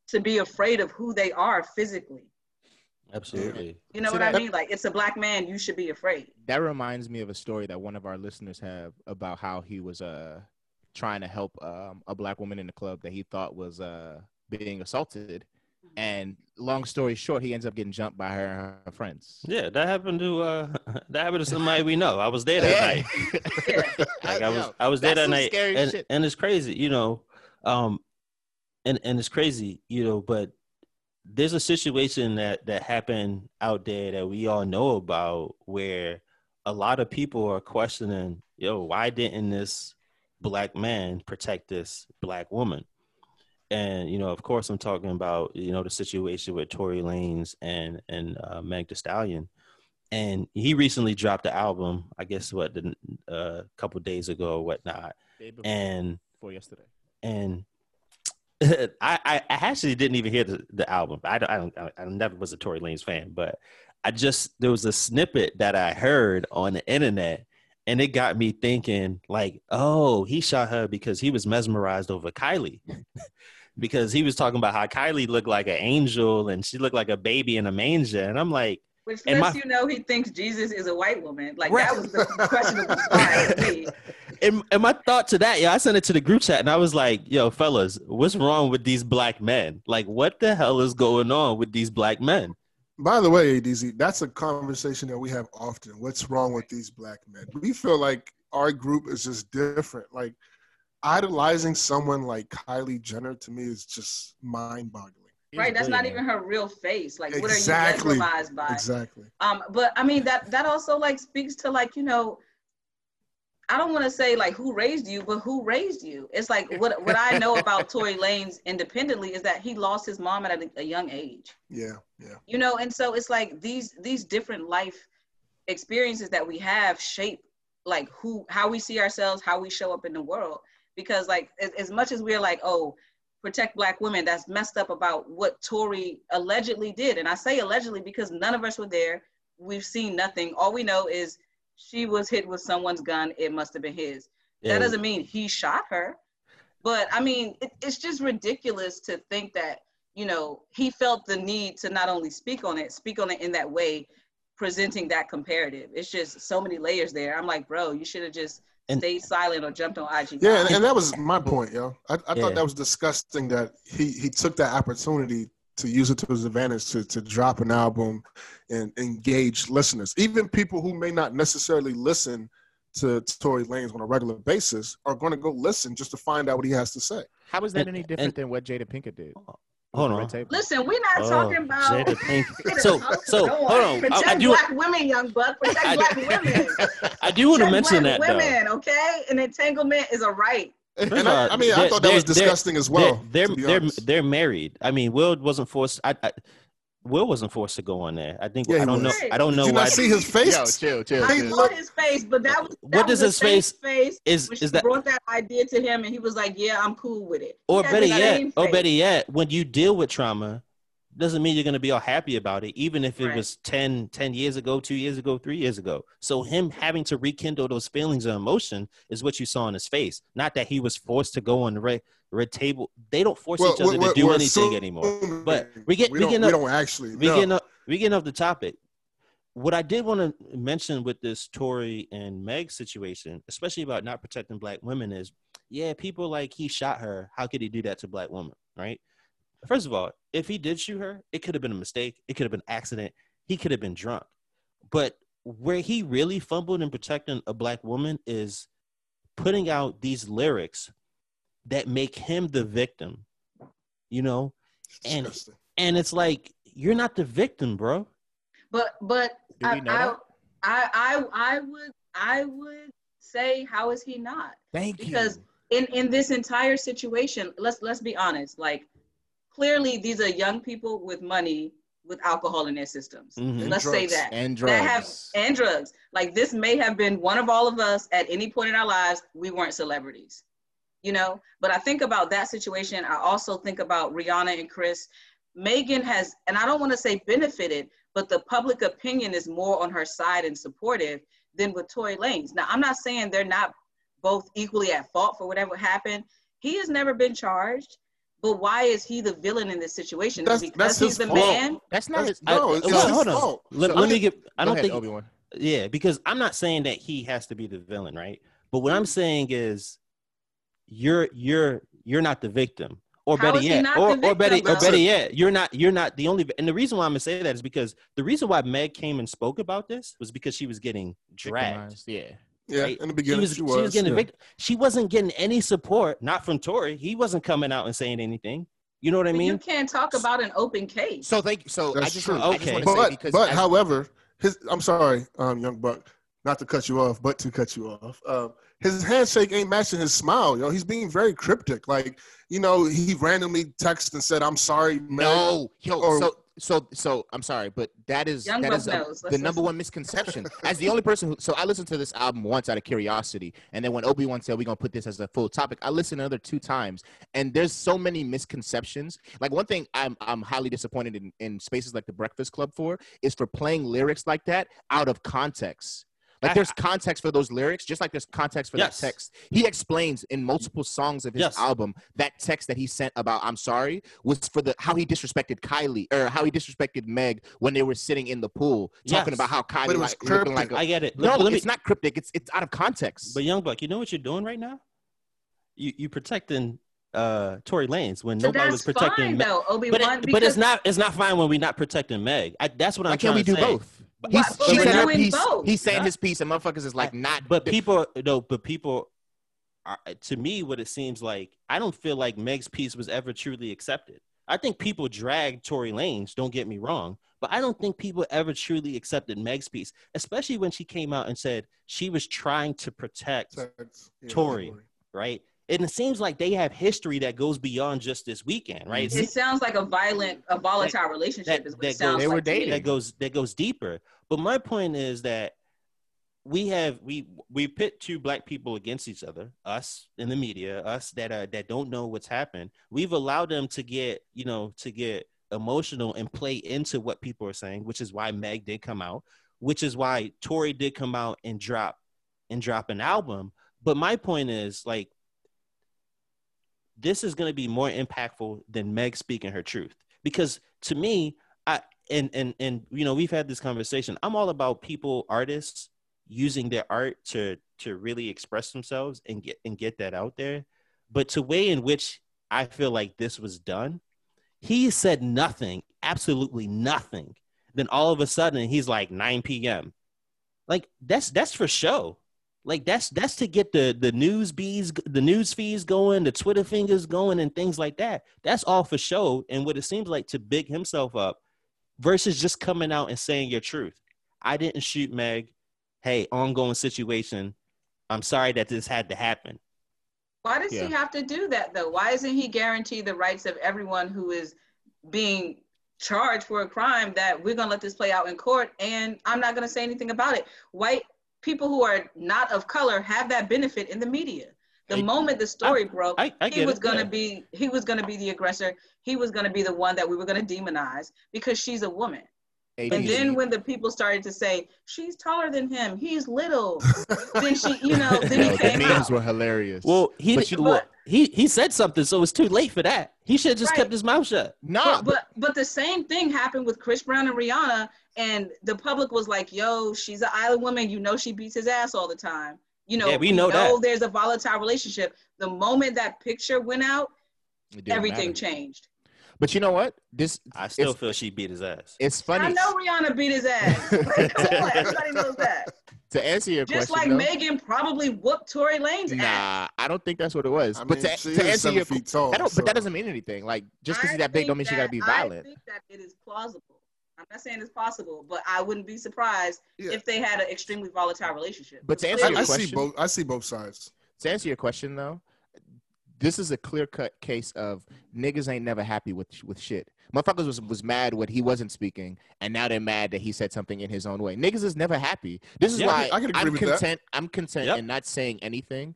to be afraid of who they are physically. Absolutely. You know See what that- I mean? Like it's a black man, you should be afraid. That reminds me of a story that one of our listeners have about how he was uh trying to help um, a black woman in the club that he thought was uh being assaulted, and long story short, he ends up getting jumped by her, and her friends. Yeah, that happened to uh that happened to somebody we know. I was there that night. Yeah. Like I was I was there that's that night. And, and it's crazy, you know. Um and and it's crazy, you know, but there's a situation that that happened out there that we all know about where a lot of people are questioning, yo, why didn't this black man protect this black woman? And you know, of course, I'm talking about you know the situation with Tory Lanez and and uh, Meg Thee Stallion, and he recently dropped the album. I guess what a uh, couple days ago or whatnot, and before yesterday. and I, I I actually didn't even hear the, the album. I don't, I don't I, never was a Tory Lanez fan, but I just there was a snippet that I heard on the internet and it got me thinking like, oh, he shot her because he was mesmerized over Kylie. because he was talking about how Kylie looked like an angel and she looked like a baby in a manger. And I'm like, Which lets my- you know he thinks Jesus is a white woman. Like Right. that was the questionable me. And, and my thought to that, yeah, I sent it to the group chat and I was like, yo, fellas, what's wrong with these black men? Like, what the hell is going on with these black men? By the way, ADZ, that's a conversation that we have often. What's wrong with these black men? We feel like our group is just different. Like idolizing someone like Kylie Jenner to me is just mind-boggling. Right, that's not even her real face. Like, what are you mesmerized by? Exactly. Um, but I mean that that also like speaks to like you know, I don't want to say like who raised you, but who raised you. It's like what what I know about Tory Lanez independently is that he lost his mom at a, a young age. Yeah. Yeah. You know, and so it's like these these different life experiences that we have shape like who how we see ourselves, how we show up in the world. Because like as, as much as we're like, oh, protect black women, that's messed up about what Tory allegedly did. And I say allegedly because none of us were there. We've seen nothing. All we know is she was hit with someone's gun. It must have been his. Yeah. That doesn't mean he shot her. But I mean, it, it's just ridiculous to think that, you know, he felt the need to not only speak on it, speak on it in that way, presenting that comparative. It's just so many layers there. I'm like, bro, you should have just And- stayed silent or jumped on IG. Yeah, and, and that was my point, yo. I, I Yeah. thought that was disgusting that he he took that opportunity to use it to his advantage to to drop an album and engage listeners. Even people who may not necessarily listen to Tory Lanez on a regular basis are going to go listen just to find out what he has to say. How is that And- any and- different than what Jada Pinkett did? Hold on. Listen, we're not Oh, talking about Jada Pink. So, so hold on. I, Protect I do. black women, young buck. Protect I- black women. I do want to mention black that though. women, okay? An entanglement is a right. First And of I, I mean, I thought that was they're- disgusting as well. they're to be they're they're married. I mean, Will wasn't forced. I, I Will wasn't forced to go on there. I think Yeah, I don't know. I don't Did know you why. not see his face? Yo, chill, chill, I He chill. saw his face, but that was that What was does his face- face is- when is she that- brought that idea to him, and he was like, "Yeah, I'm cool with it." or better yet, or better yet, when you deal with trauma, doesn't mean you're going to be all happy about it, even if it Right. was 10, 10 years ago, two years ago, three years ago. So him having to rekindle those feelings of emotion is what you saw in his face. Not that he was forced to go on the red, red table. They don't force each other to do anything anymore. But we get- we, we don't, getting we up- don't actually. we no. getting up, we getting off the topic. What I did want to mention with this Tory and Meg situation, especially about not protecting black women, is yeah, people like he shot her. How could he do that to black women? Right? First of all, if he did shoot her, it could have been a mistake. It could have been an accident. He could have been drunk. But where he really fumbled in protecting a black woman is putting out these lyrics that make him the victim. You know, and and it's like you're not the victim, bro. But but I, I. I I I would I would say how is he not? Thank Because you. in in this entire situation, let's let's be honest. Like clearly, these are young people with money with alcohol in their systems. Mhm. Let's say that. And That have drugs. and drugs. Like this may have been one of all of us at any point in our lives. We weren't celebrities, you know. But I think about that situation. I also think about Rihanna and Chris. Megan has, and I don't want to say benefited, but the public opinion is more on her side and supportive than with Tory Lanez. Now, I'm not saying they're not both equally at fault for whatever happened. He has never been charged, but why is he the villain in this situation? That's- because that's he's his the fault. man. That's not his. I- it's well, his hold on. fault. Let, So let me get. I don't ahead, think. Obi Wan. Yeah, because I'm not saying that he has to be the villain, right? But what I'm saying is, you're you're you're not the victim, or How better yet, or, the or better victim, or better yet, you're not you're not the only. And the reason why I'm gonna say that is because the reason why Meg came and spoke about this was because she was getting dragged. Victimized, Yeah. Yeah, right? in the She beginning, was, she she was. was getting yeah. evicted. She wasn't getting any support, not from Tory. He wasn't coming out and saying anything. You know what I mean? you can't talk about an open case. So thank. You. So I That's just, true. I just Okay. to say But because but as- however, his I'm sorry, um, young buck, not to cut you off, but to cut you off. Um, his handshake ain't matching his smile. Yo, he's being very cryptic. Like you know, he randomly texted and said, "I'm sorry, man." no, yo, Or- so so so I'm sorry, but that is Young that is a- the number one misconception. As the only person who, so I listened to this album once out of curiosity, and then when Obi Wan said we're gonna put this as a full topic, I listened another two times, and there's so many misconceptions. Like one thing I'm I'm highly disappointed in in spaces like the Breakfast Club for is for playing lyrics like that out of context. Like I- there's context for those lyrics, just like there's context for Yes. that text. He explains in multiple songs of his Yes. album that text that he sent about "I'm sorry" was for the how he disrespected Kylie or how he disrespected Meg when they were sitting in the pool talking Yes. about how Kylie But it was like, looking cryptic. like a, I get it. no, Let- let me- it's not cryptic. It's it's out of context. But Young Buck, you know what you're doing right now? You you protecting uh Tory Lanez when But nobody was protecting fine Meg. though, Obi But, Wan. it, but it's not it's not fine when we're not protecting Meg. I, that's what I'm can't trying we to do say. both? But- He's, but she said her piece. both. He's saying Huh? his piece, and motherfuckers is like not. But people, no, but people, are, to me, what it seems like, I don't feel like Meg's piece was ever truly accepted. I think people dragged Tory Lanez. Don't get me wrong, but I don't think people ever truly accepted Meg's piece, especially when she came out and said she was trying to protect Text. Yeah, Tory. Tory. right? And it seems like they have history that goes beyond just this weekend, right? Mm-hmm. It sounds like a violent, a volatile relationship. that- is what that it sounds goes- They were like dating. that goes that goes deeper. But my point is that we have we we pit two black people against each other, us in the media, us that are that don't know what's happened. We've allowed them to get you know to get emotional and play into what people are saying, which is why Meg did come out, which is why Tory did come out and drop and drop an album. But my point is like this is going to be more impactful than Meg speaking her truth. Because to me I and and and you know we've had this conversation. I'm all about people artists using their art to to really express themselves and get and get that out there. But to way in which I feel like this was done he said nothing absolutely nothing. Then all of a sudden he's like 9 p.m. like that's that's for show like that's that's to get the the news bees the news feeds going the twitter fingers going and things like that that's all for show and what it seems like to big himself up versus just coming out and saying your truth i didn't shoot meg hey ongoing situation i'm sorry that this had to happen Why does Yeah. he have to do that though? Why isn't he guarantee the rights of everyone who is being charged for a crime that we're gonna let this play out in court and I'm not gonna say anything about it? White people who are not of color have that benefit in the media. The I- moment the story broke, I, I he was it, gonna yeah. be he was gonna be the aggressor. He was gonna be the one that we were gonna demonize because she's a woman. And then when the people started to say she's taller than him, he's little, then she, you know, then Yo, he the came memes out. were hilarious. well he But did, you- well, he he said something so it's too late for that he should have just Right. kept his mouth shut nah, but, but but the same thing happened with Chris Brown and Rihanna, and the public was like, "Yo, she's an island woman. You know, she beats his ass all the time. You know, Yeah, we know that. there's a volatile relationship. The moment that picture went out, everything matter. changed. But you know what? This i still feel she beat his ass it's funny. I know Rihanna beat his ass. Like, come on, everybody knows that. to answer your question. Just like though, Megan probably whooped Tory Lanez ass. nah, I don't think that's what it was. I but mean, to, she to is answer seven your, feet tall. I don't, so- but that doesn't mean anything. Like just because I he's that big, don't mean she gotta that- be I violent. think that it is plausible. I'm not saying it's possible, but I wouldn't be surprised Yeah. if they had an extremely volatile relationship. But to answer I, your I clear. see both. I see both sides. To answer your question though, this is a clear cut case of niggas ain't never happy with with shit. Motherfuckers was, was mad when he wasn't speaking, and now they're mad that he said something in his own way. Niggas is never happy. This is Yeah, why I can agree I'm with that. content. I'm content Yep. in not saying anything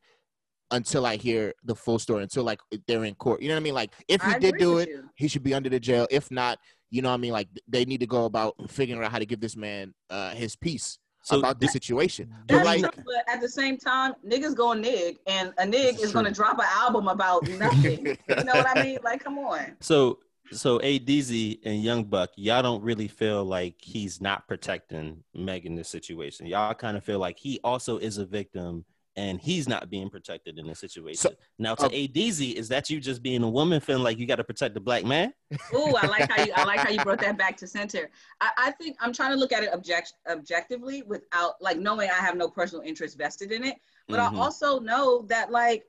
until I hear the full story. Until like they're in court. You know what I mean? Like if he I did do it, you. he should be under the jail. If not, you know what I mean? Like they need to go about figuring out how to give this man uh, his piece so about the situation. But like, true, but at the same time, niggas gonna nig, and a nig is is gonna drop an album about nothing. you know what I mean? Like, come on. So so ADZ and Young Buck, y'all don't really feel like he's not protecting Meg in this situation. Y'all kind of feel like he also is a victim and he's not being protected in this situation. So- now to uh, ADZ, is that you just being a woman feeling like you got to protect the black man? Ooh, I like how you I like how you brought that back to center. I, I think I'm trying to look at it object objectively without like knowing I have no personal interest vested in it. But Mhm. I also know that like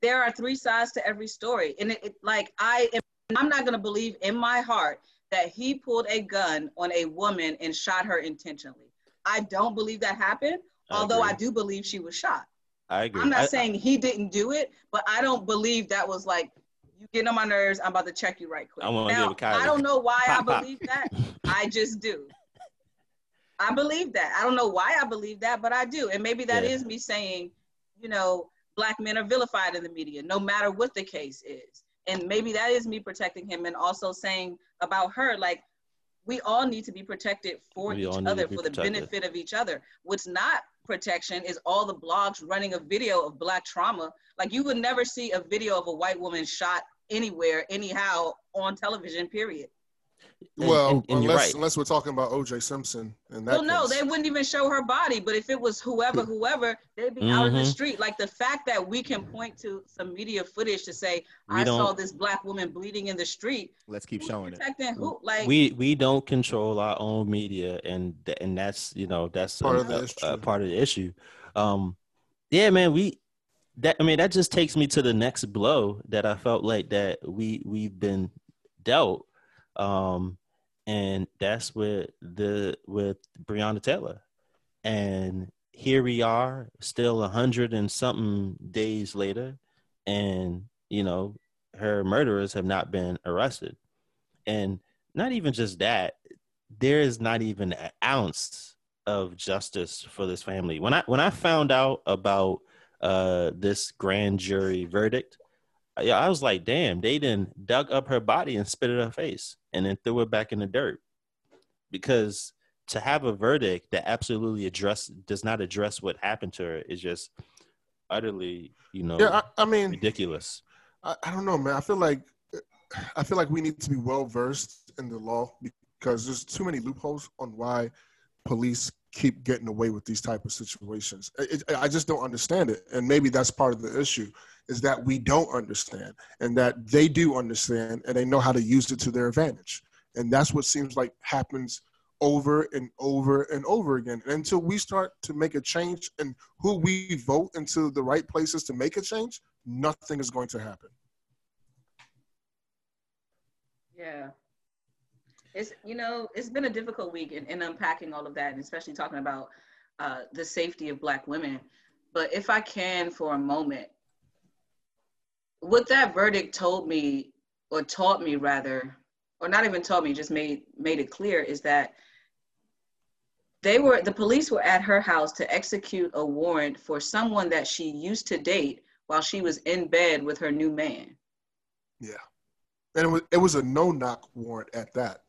there are three sides to every story. And it, it like I am I'm not gonna believe in my heart that he pulled a gun on a woman and shot her intentionally. I don't believe that happened, I although I agree. do believe she was shot. I agree. I'm not I- saying he didn't do it, but I don't believe that was like You getting on my nerves. I'm about to check you right quick. I give Kylie. I don't know why Pop, I pop. believe that. I just do. I believe that. I don't know why I believe that, but I do. And maybe that is Yeah. me saying, you know, black men are vilified in the media, no matter what the case is. And maybe that is me protecting him and also saying about her, like, we all need to be protected for We each other, for the protected. benefit of each other. What's not protection is all the blogs running a video of black trauma. Like, you would never see a video of a white woman shot anywhere, anyhow, on television, period. And- well, and- and you're unless right. unless we're talking about O.J. Simpson and that. Well, no, case. they wouldn't even show her body. But if it was whoever, whoever, they'd be out in the Mhm. street. Like the fact that we can point to some media footage to say, We I saw this black woman bleeding in the street. Let's keep Who's showing it. protecting who? Like, we we don't control our own media and and that's you know that's Part a, of the a- issue. a part of the issue um yeah man we that i mean that just takes me to the next blow that i felt like that we we've been dealt um and that's with the with breonna taylor. And here we are still a hundred and something days later and you know her murderers have not been arrested. And not even just that there is not even an ounce of justice for this family. When i when i found out about uh this grand jury verdict yeah i was like damn they didn't dug up her body and spit at her face and then threw it back in the dirt because to have a verdict that absolutely address does not address what happened to her is just utterly you know Yeah, I, I mean, ridiculous I, I don't know, man. I feel like I feel like we need to be well versed in the law because there's too many loopholes on why police keep getting away with these type of situations. It, I just don't understand it, and maybe that's part of the issue is that we don't understand, and that they do understand, and they know how to use it to their advantage, and that's what seems like happens over and over and over again. And until we start to make a change and who we vote into the right places to make a change, nothing is going to happen. Yeah. It's you know, it's been a difficult week in, in unpacking all of that, and especially talking about uh, the safety of black women. But if I can for a moment, what that verdict told me, or taught me rather, or not even taught me, just made made it clear is that they were the police were at her house to execute a warrant for someone that she used to date while she was in bed with her new man. Yeah. And it was, it was a no knock warrant at that.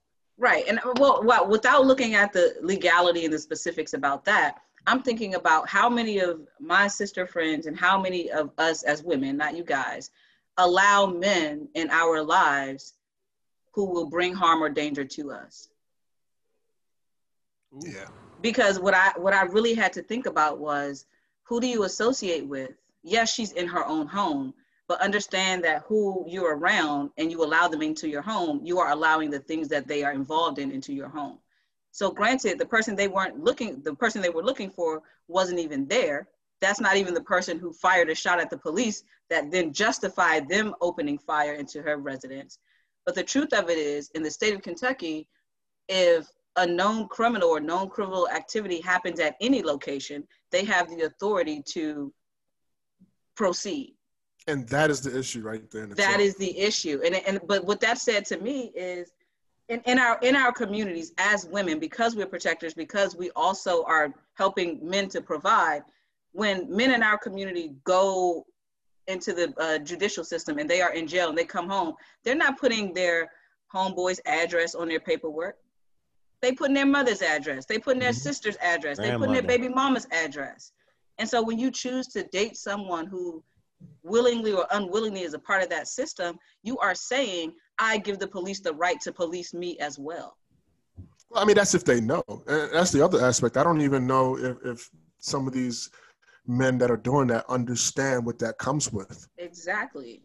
Right. And uh, well, well, without looking at the legality and the specifics about that, I'm thinking about how many of my sister friends and how many of us as women, not you guys, allow men in our lives who will bring harm or danger to us. Yeah. Because what I what I really had to think about was who do you associate with? Yes, she's in her own home, but understand that who you're around and you allow them into your home, you are allowing the things that they are involved in into your home. So granted, the person they weren't looking, the person they were looking for wasn't even there. That's not even the person who fired a shot at the police that then justified them opening fire into her residence. But the truth of it is, in the state of Kentucky, if a known criminal or known criminal activity happens at any location, they have the authority to proceed. And that is the issue right there. In That itself. is the issue. And, and but what that said to me is in, in our in our communities as women, because we're protectors, because we also are helping men to provide, when men in our community go into the uh, judicial system and they are in jail and they come home, they're not putting their homeboy's address on their paperwork. They putting their mother's address. They putting their Mhm. sister's address. They putting their baby mama's address. And so when you choose to date someone who willingly or unwillingly as a part of that system, you are saying, I give the police the right to police me as well. Well, I mean, that's if they know. And that's the other aspect. I don't even know if, if some of these men that are doing that understand what that comes with. Exactly.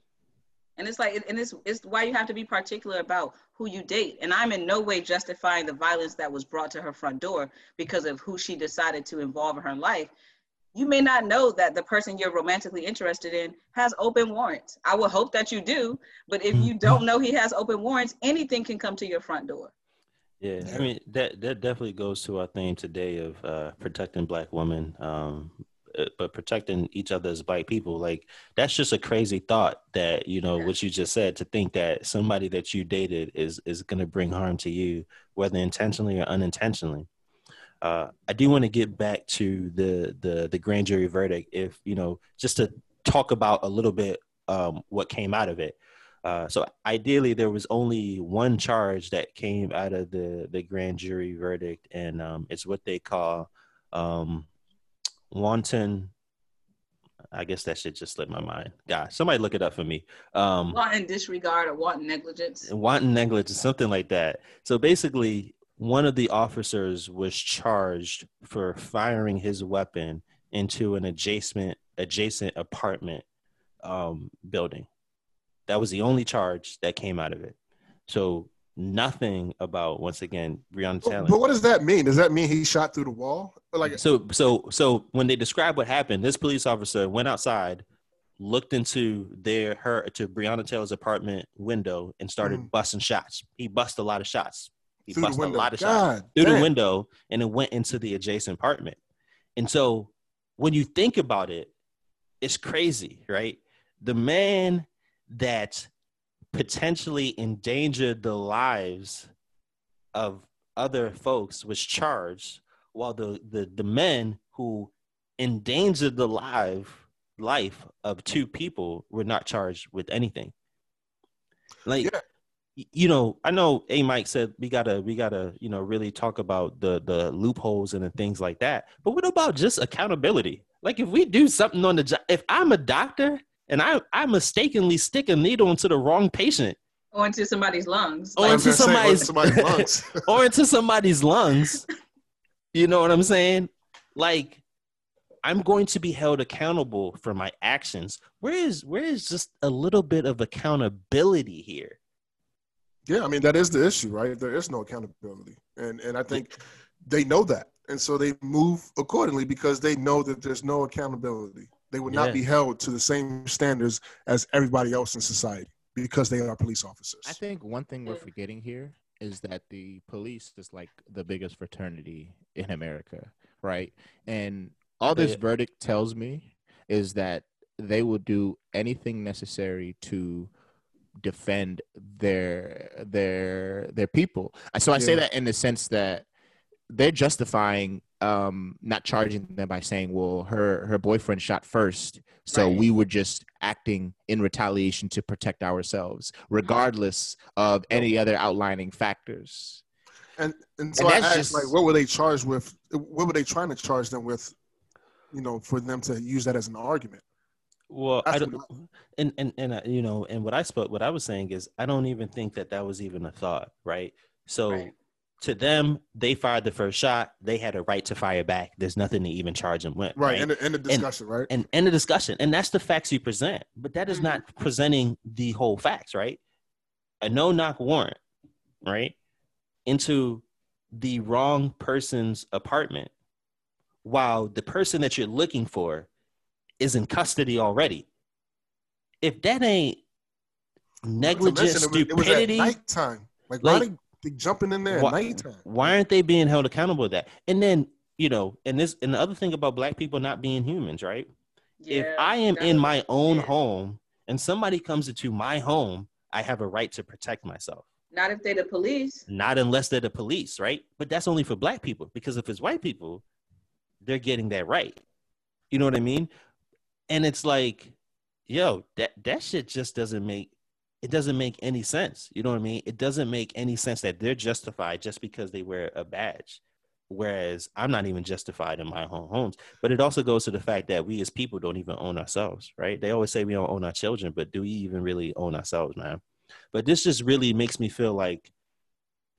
And it's like, and it's, it's why you have to be particular about who you date. And I'm in no way justifying the violence that was brought to her front door because of who she decided to involve in her life. You may not know that the person you're romantically interested in has open warrants. I would hope that you do, but if you don't know he has open warrants, anything can come to your front door. Yeah, Yeah. I mean that that definitely goes to our theme today of uh, protecting Black women. Um, uh, but protecting each other as black people. Like that's just a crazy thought that you know Yeah. what you just said to think that somebody that you dated is is going to bring harm to you, whether intentionally or unintentionally. Uh, I do want to get back to the the the grand jury verdict. If you know, just to talk about a little bit um, what came out of it. Uh, so ideally, there was only one charge that came out of the the grand jury verdict, and um, it's what they call um, wanton. I guess that shit just slipped my mind. God, somebody look it up for me. Um, wanton disregard or wanton negligence. wanton negligence, something like that. So basically, one of the officers was charged for firing his weapon into an adjacent adjacent apartment um, building. That was the only charge that came out of it. So nothing about once again Breonna Taylor. but what does that mean? Does that mean he shot through the wall? Like, So so so when they describe what happened, this police officer went outside, looked into their her to Breonna Taylor's apartment window and started Mhm. busting shots. He busted a lot of shots. He through the busted a window. lot of shots God, through the window and it went into the adjacent apartment. And so when you think about it, it's crazy, right? The man that potentially endangered the lives of other folks was charged while the the, the men who endangered the life life of two people were not charged with anything like Yeah. Y- you know i know a mike said we gotta we gotta you know really talk about the the loopholes and the things like that but what about just accountability like if we do something on the job if i'm a doctor and i i mistakenly stick a needle into the wrong patient Or into somebody's lungs. Or I Like, was into gonna say, somebody's- lungs. or into somebody's lungs. You know what I'm saying? Like, I'm going to be held accountable for my actions. Where is where is just a little bit of accountability here? Yeah, I mean that is the issue, right? There is no accountability, and and I think they know that, and so they move accordingly because they know that there's no accountability. They would Yeah. not be held to the same standards as everybody else in society because they are police officers. I think one thing we're forgetting here is that the police is like the biggest fraternity in America, right? And all this verdict tells me is that they will do anything necessary to defend their their their people. So I say that in the sense that they're justifying um not charging them by saying well her her boyfriend shot first so Right. we were just acting in retaliation to protect ourselves regardless of any other outlining factors and and so And I asked, just- like, what were they charged with? What were they trying to charge them with? You know, for them to use that as an argument. Well, I don't, and and and uh, you know, and what I spoke, what I was saying is, I don't even think that that was even a thought, right? So, Right. to them, they fired the first shot. They had a right to fire back. There's nothing to even charge them with, Right. right? In, the, in the discussion, right? and end the discussion. And that's the facts you present. But that is not presenting the whole facts, right? A no knock warrant, right? Into the wrong person's apartment while the person that you're looking for is in custody already. If that ain't negligent To mention, it was- it was at stupidity, nighttime. Like, Like, why they, they jumping in there why- at nighttime? why aren't they being held accountable to that? And then, you know, and this and the other thing about black people not being humans, right? if I am in my own yeah. home and somebody comes into my home, I have a right to protect myself. Not if they're the police. Not unless they're the police, right? But that's only for black people because if it's white people, they're getting that right. You know what I mean? And it's like, yo, that that shit just doesn't make it doesn't make any sense. You know what I mean? It doesn't make any sense that they're justified just because they wear a badge. Whereas I'm not even justified in my own homes. But it also goes to the fact that we as people don't even own ourselves, right? They always say we don't own our children, but do we even really own ourselves, man? But this just really makes me feel like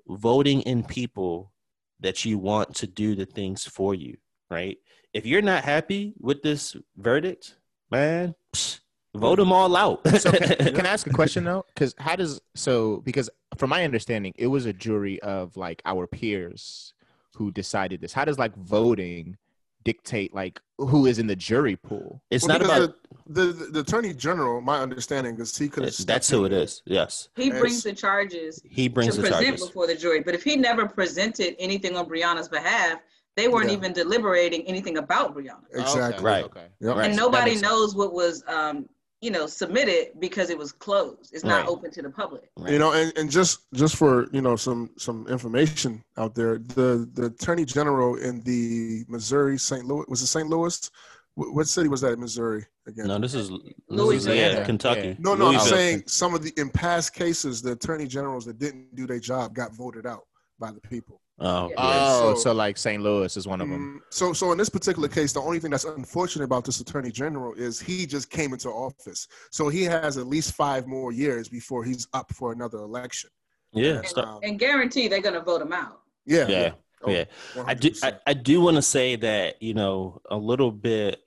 voting in people that you want to do the things for you, right? If you're not happy with this verdict, man, psh, vote them all out. so can, can i ask a question though because how does so because from my understanding it was a jury of like our peers who decided this how does like voting dictate like who is in the jury pool it's Well, not about the, the, the attorney general. My understanding is he could that's who it is. Yes, He As- brings the charges he brings to the present charges. before the jury. But if he never presented anything on Breonna's behalf, they weren't Yeah. even deliberating anything about Breonna. Exactly. Okay, Right. Okay. Yep. Right. and nobody makes sense. knows what was um, you know submitted because it was closed. It's not Right. open to the public. Right. You know, and, and just just for you know some some information out there, the the attorney general in the Missouri St. Louis was it St. Louis? What city was that in Missouri again? No, this is Louisiana, is Louisville. yeah, Yeah. Kentucky. No, no, I'm saying some of the in past cases, the attorney generals that didn't do their job got voted out by the people. Oh, Yeah. yeah. Oh, So- so, like St. Louis is one of them. Mm, So, so in this particular case, the only thing that's unfortunate about this attorney general is he just came into office, so he has at least five more years before he's up for another election. yeah. And, start- um, And guarantee they're gonna vote him out. yeah, yeah. Oh, yeah. I do. I, I do want to say that you know a little bit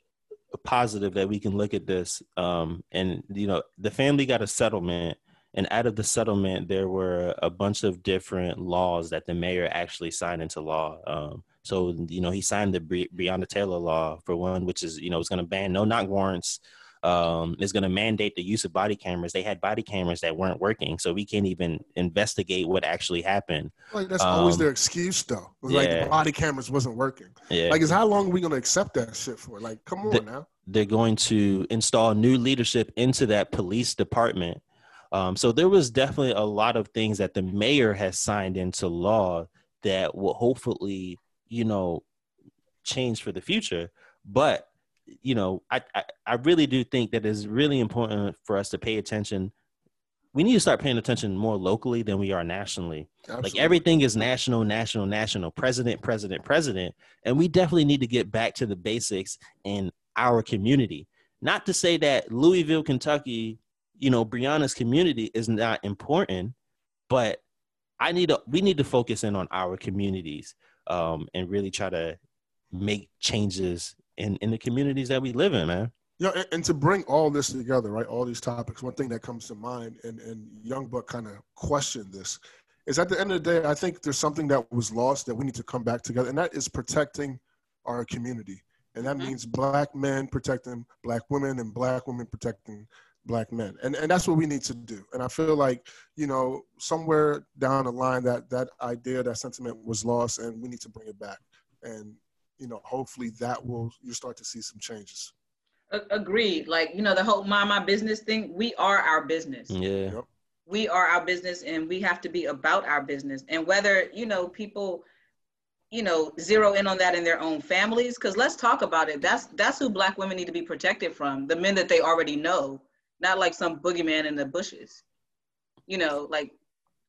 positive that we can look at this. Um, and you know the family got a settlement, and out of the settlement there were a bunch of different laws that the mayor actually signed into law. Um, so you know he signed the Bre- Breonna Taylor law for one, which is you know it's going to ban no knock warrants. Um, is going to mandate the use of body cameras. They had body cameras that weren't working, so we can't even investigate what actually happened. like that's always um, their excuse, though. Like yeah. the body cameras wasn't working. Yeah, Like, is how long are we gonna accept that shit for? Like, come on The- now. they're going to install new leadership into that police department. Um, so there was definitely a lot of things that the mayor has signed into law that will hopefully, you know, change for the future. But you know, I, I I really do think that it's really important for us to pay attention. We need to start paying attention more locally than we are nationally like everything is national national national president president president and we definitely need to get back to the basics in our community not to say that louisville kentucky you know breonna's community is not important but i need to we need to focus in on our communities um, and really try to make changes in in the communities that we live in man Yeah, and, and to bring all this together, right? All these topics. One thing that comes to mind, and and Young Buck kind of questioned this, is at the end of the day, I think there's something that was lost that we need to come back together, and that is protecting our community, and that Mhm. means black men protecting black women and black women protecting black men, and and that's what we need to do. And I feel like you know somewhere down the line that that idea, that sentiment was lost, and we need to bring it back, and you know hopefully that will you start to see some changes. A- agreed. Like you know the whole mind my business thing. We are our business. yeah Yep. we are our business and we have to be about our business and whether you know people you know zero in on that in their own families because let's talk about it that's that's who black women need to be protected from the men that they already know not like some boogeyman in the bushes you know like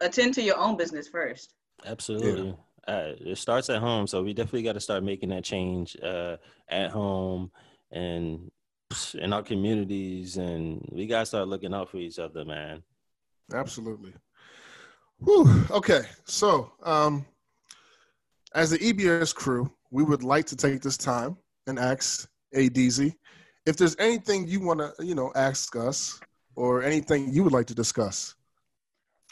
attend to your own business first Absolutely. Uh, it starts at home, so we definitely got to start making that change uh, at home and in our communities, and we got to start looking out for each other, man. Absolutely. Whew. Okay, so um, as the EBS crew, we would like to take this time and ask ADZ if there's anything you want to, you know, ask us or anything you would like to discuss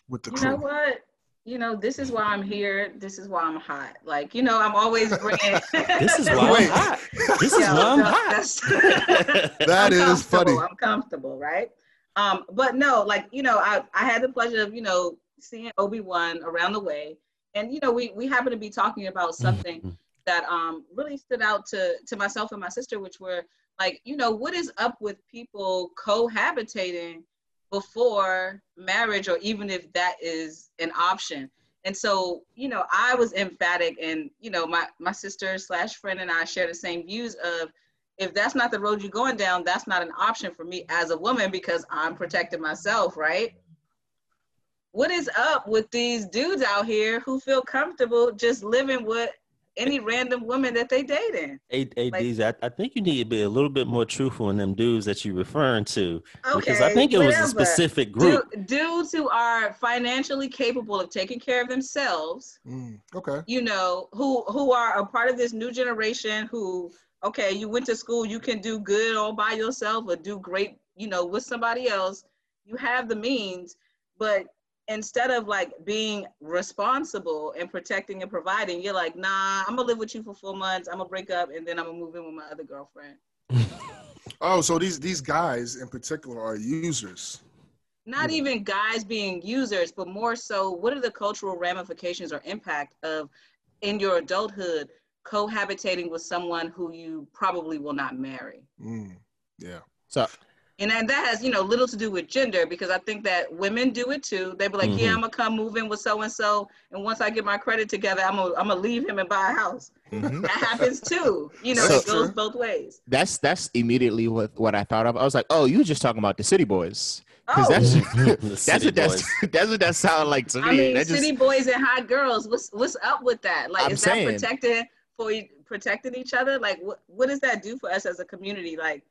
with the you crew. know what you know this is why i'm here this is why i'm hot like you know i'm always bringing This is why Wait. I'm hot. This is Yeah, why I'm no, hot. that's- That I'm is funny. I'm comfortable, right? Um, but no, like you know, I I had the pleasure of you know seeing Obi Wan around the way, and you know we we happen to be talking about something that um really stood out to to myself and my sister, which were like you know what is up with people cohabitating before marriage, or even if that is an option. And so, you know, I was emphatic, and you know, my my sister slash friend and I share the same views of if that's not the road you're going down, that's not an option for me as a woman because I'm protecting myself, right? What is up with these dudes out here who feel comfortable just living with any random woman that they dating? Hey, hey, Deezy, I, I think you need to be a little bit more truthful in them dudes that you're referring to. because I think it was a whatever. specific Du- group. dudes who are financially capable of taking care of themselves Mm, okay. you know, who who are a part of this new generation who, okay, you went to school, you can do good all by yourself or do great, you know, with somebody else. You have the means, but instead of like being responsible and protecting and providing, you're like, nah, I'm gonna live with you for four months, I'm gonna break up, and then I'm gonna move in with my other girlfriend. Oh, so these these guys in particular are users. not Yeah. even guys being users, but more so, what are the cultural ramifications or impact of in your adulthood cohabitating with someone who you probably will not marry. Mm, yeah. So And then that has, you know, little to do with gender because I think that women do it too. They be like, yeah, Mhm. I'm gonna come move in with so and so, and once I get my credit together, I'm gonna I'm gonna leave him and buy a house. mhm. That happens too. You know, So- it goes both ways. that's that's immediately what what I thought of. I was like, oh, you were just talking about the city boys. Oh, Because that's that's what that's that's what that sounded like to me. I mean, That just- city boys and hot girls. What's what's up with that? Like, I'm is saying- that protected for protecting each other? Like, what what does that do for us as a community? Like,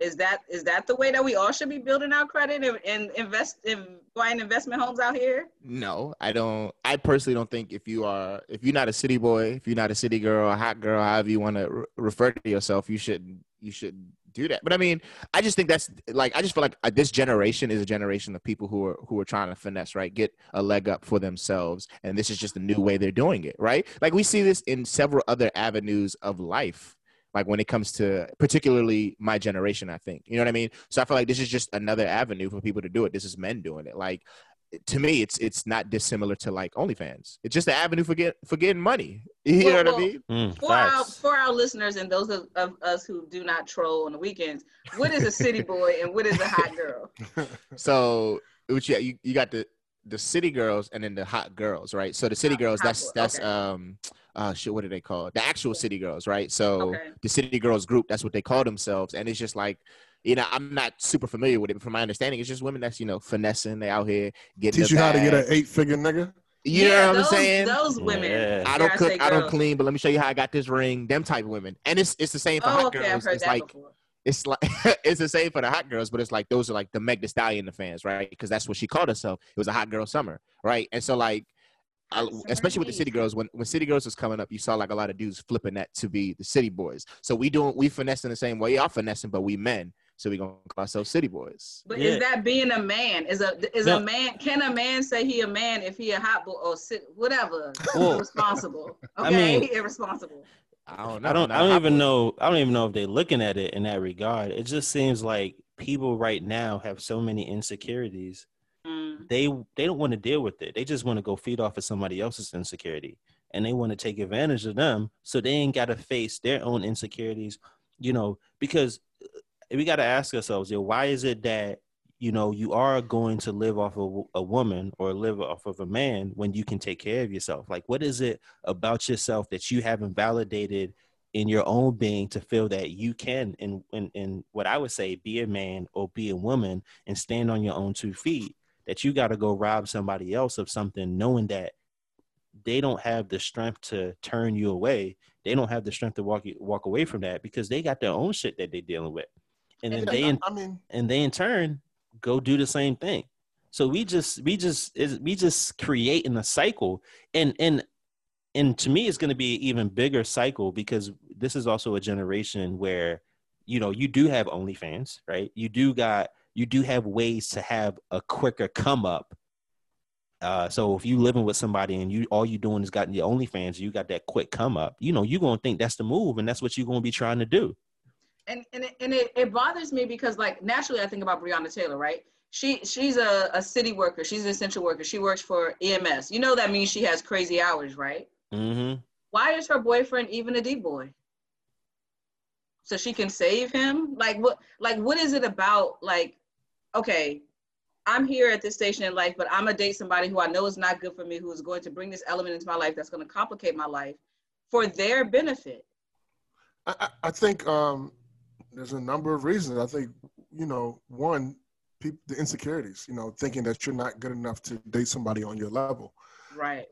is that is that the way that we all should be building our credit and, and invest in buying investment homes out here? No, I don't. I personally don't think if you are if you're not a city boy, if you're not a city girl, a hot girl, however you want to re- refer to yourself, you should you should do that. But I mean, I just think that's like I just feel like uh, this generation is a generation of people who are who are trying to finesse, right? Get a leg up for themselves, and this is just a new way they're doing it, right? Like we see this in several other avenues of life. Like when it comes to particularly my generation, I think you know what I mean. So I feel like this is just another avenue for people to do it. This is men doing it. Like to me, it's it's not dissimilar to like OnlyFans. It's just an avenue for get for getting money. You Well, know what well, I mean? Mm, For our for our listeners and those of, of us who do not troll on the weekends, what is a city boy and what is a hot girl? So which yeah, you, you got the the city girls and then the hot girls, right? So the city girls, hot that's boy, that's okay. um uh shit, what do they call it? The actual city girls, right? So Okay. the city girls group, that's what they call themselves. And it's just like you know, I'm not super familiar with it, but from my understanding, it's just women that's, you know, finessing. They out here getting Teach the you how to get an eight figure nigga. You yeah, know what I'm saying? Those women. Yeah. I don't cook, say I don't clean, but let me show you how I got this ring. Them type of women, and it's it's the same for Oh, hot okay, I've girls. heard It's that like before. it's like it's the same for the hot girls, but it's like those are like the Meg Thee Stallion the fans, right? Because that's what she called herself. It was a hot girl summer, right? And so like, I, especially with the city girls, when when city girls was coming up, you saw like a lot of dudes flipping that to be the city boys. So we doing we finessing the same way. Y'all finessing, but we men, so we gonna call ourselves city boys. But Yeah. is that being a man? Is a is No. a man? Can a man say he a man if he a hot boy or sit, whatever? Well, irresponsible. I Okay, mean- irresponsible. I don't know. I don't. Not I don't even boys. know. I don't even know if they're looking at it in that regard. It just seems like people right now have so many insecurities. Mm. They they don't want to deal with it. They just want to go feed off of somebody else's insecurity, and they want to take advantage of them, so they ain't got to face their own insecurities. You know, because uh, we got to ask ourselves, yo, why is it that you know you are going to live off of a woman or live off of a man when you can take care of yourself? Like, what is it about yourself that you haven't validated in your own being to feel that you can, in in, in what I would say, be a man or be a woman and stand on your own two feet? That you got to go rob somebody else of something, knowing that they don't have the strength to turn you away. They don't have the strength to walk you, walk away from that because they got their own shit that they're dealing with, and then they in, I mean, and they in turn go do the same thing. So we just we just we just creating a cycle, and and and to me, it's going to be an even bigger cycle because this is also a generation where you know you do have OnlyFans, right? You do got you do have ways to have a quicker come up. Uh, so if you living with somebody and you all you doing is got your OnlyFans, you got that quick come up. You know you're gonna think that's the move, and that's what you're gonna be trying to do. and and it, and it, it bothers me because like naturally I think about Breonna Taylor, right? She she's a, a city worker. She's an essential worker. She works for EMS. You know that means she has crazy hours, right? Mm-hmm. Why is her boyfriend even a D boy? So she can save him? Like what like what is it about like okay, I'm here at this station in life, but I'm gonna date somebody who I know is not good for me, who is going to bring this element into my life that's gonna complicate my life for their benefit. I, I- I think um, there's a number of reasons. I think you know, one, people the insecurities. You know, thinking that you're not good enough to date somebody on your level. Right.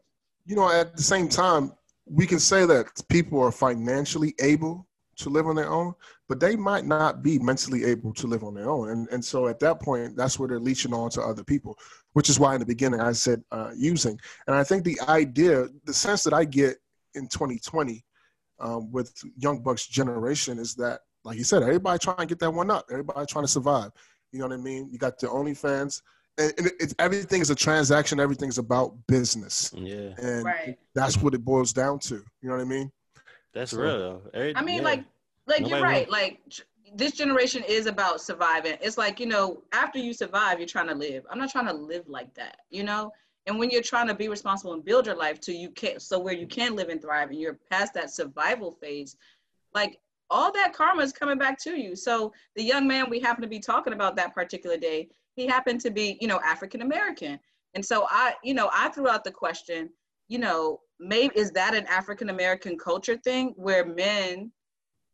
You know, at the same time, we can say that people are financially able to live on their own, but they might not be mentally able to live on their own. And and so at that point, that's where they're leeching on to other people, which is why in the beginning I said uh, using. And I think the idea, the sense that I get in 2020 um, with Young Bucks generation is that, like you said, everybody trying to get that one up. Everybody trying to survive. You know what I mean? You got the OnlyFans, and, and it's everything is a transaction. Everything's about business, Yeah, and Right. that's what it boils down to. You know what I mean? That's So- real. Every- I mean, yeah. like, like you're Nobody right. Like this generation is about surviving. It's like you know, after you survive, you're trying to live. I'm not trying to live like that. You know, And when you're trying to be responsible and build your life to you can so where you can live and thrive and you're past that survival phase, like all that karma is coming back to you. So the young man we happen to be talking about that particular day, he happened to be, you know, African American. And so I, you know, I threw out the question, you know, maybe is that an African American culture thing where men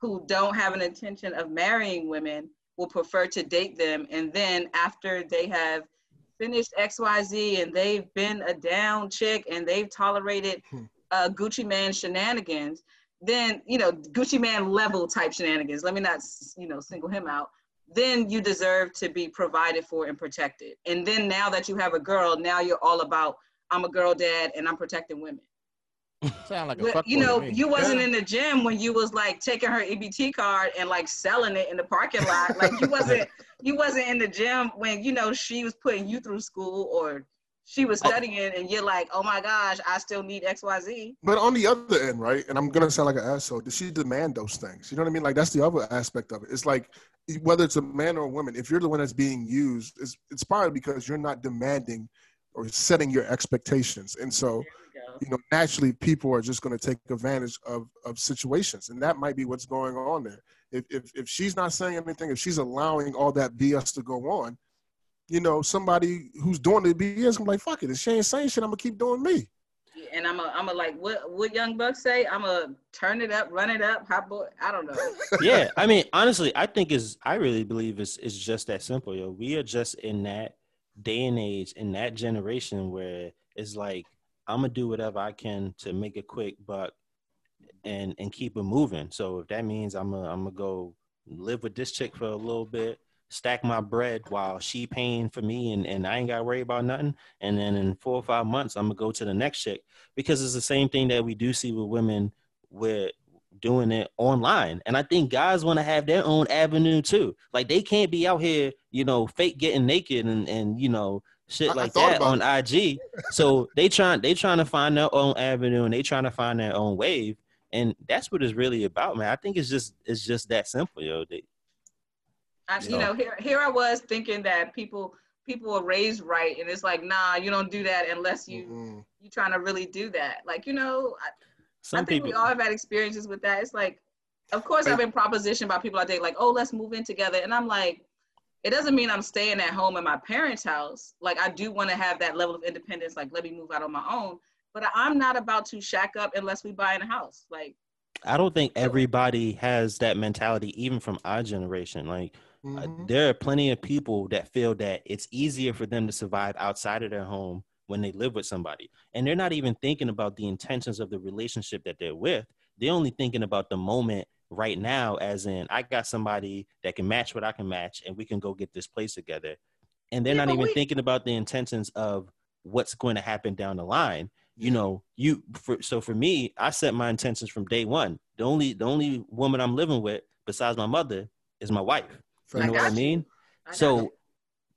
who don't have an intention of marrying women will prefer to date them and then after they have finished XYZ and they've been a down chick and they've tolerated uh, Gucci Mane shenanigans, then, you know, Gucci Mane level type shenanigans, let me not, you know, single him out, then you deserve to be provided for and protected. And then now that you have a girl, now you're all about, I'm a girl dad and I'm protecting women. Sound like a Well, you know, you wasn't Yeah. in the gym when you was like taking her EBT card and like selling it in the parking lot. Like you wasn't you wasn't in the gym when you know she was putting you through school or she was oh. studying and you're like, oh my gosh, I still need XYZ. But on the other end, right? And I'm gonna sound like an asshole. Does she demand those things? You know what I mean? Like that's the other aspect of it. It's like whether it's a man or a woman, if you're the one that's being used, it's it's probably because you're not demanding or setting your expectations. And so, you know, naturally people are just gonna take advantage of of situations. And that might be what's going on there. If if if she's not saying anything, if she's allowing all that BS to go on, you know, somebody who's doing the BS, I'm like, fuck it. If she ain't saying shit, I'm gonna keep doing me. And I'm a, I'm a like, what, what young buck say? I'm a turn it up, run it up. How boy, I don't know. yeah, I mean, honestly, I think is I really believe it's it's just that simple, yo. We are just in that day and age, in that generation where it's like I'm gonna do whatever I can to make a quick buck and and keep it moving. So if that means I'm gonna I'm gonna go live with this chick for a little bit, stack my bread while she paying for me, and and I ain't gotta worry about nothing. And then in four or five months, I'm gonna go to the next chick because it's the same thing that we do see with women with doing it online. And I think guys want to have their own avenue too. Like they can't be out here, you know, fake getting naked and and you know shit I- I like thought that about on IG. so they trying they trying to find their own avenue and they trying to find their own wave. And that's what it's really about, man. I think it's just it's just that simple, yo. They, I, So- you know, here here I was thinking that people people are raised right, and it's like, nah, you don't do that unless you Mm-mm. you trying to really do that. Like, you know, I, some I think people we all have had experiences with that. It's like, of course, I've been propositioned by people I date, like, oh, let's move in together, and I'm like, it doesn't mean I'm staying at home in my parents' house. Like, I do want to have that level of independence. Like, let me move out on my own. But I'm not about to shack up unless we buy in a house. Like, I don't think everybody has that mentality, even from our generation. Like Uh, Mhm. there are plenty of people that feel that it's easier for them to survive outside of their home when they live with somebody and they're not even thinking about the intentions of the relationship that they're with they're only thinking about the moment right now as in i got somebody that can match what i can match and we can go get this place together and they're Yeah, not even we- thinking about the intentions of what's going to happen down the line you know you for, so for me i set my intentions from day one the only the only woman i'm living with besides my mother is my wife you I know what I mean? I So you.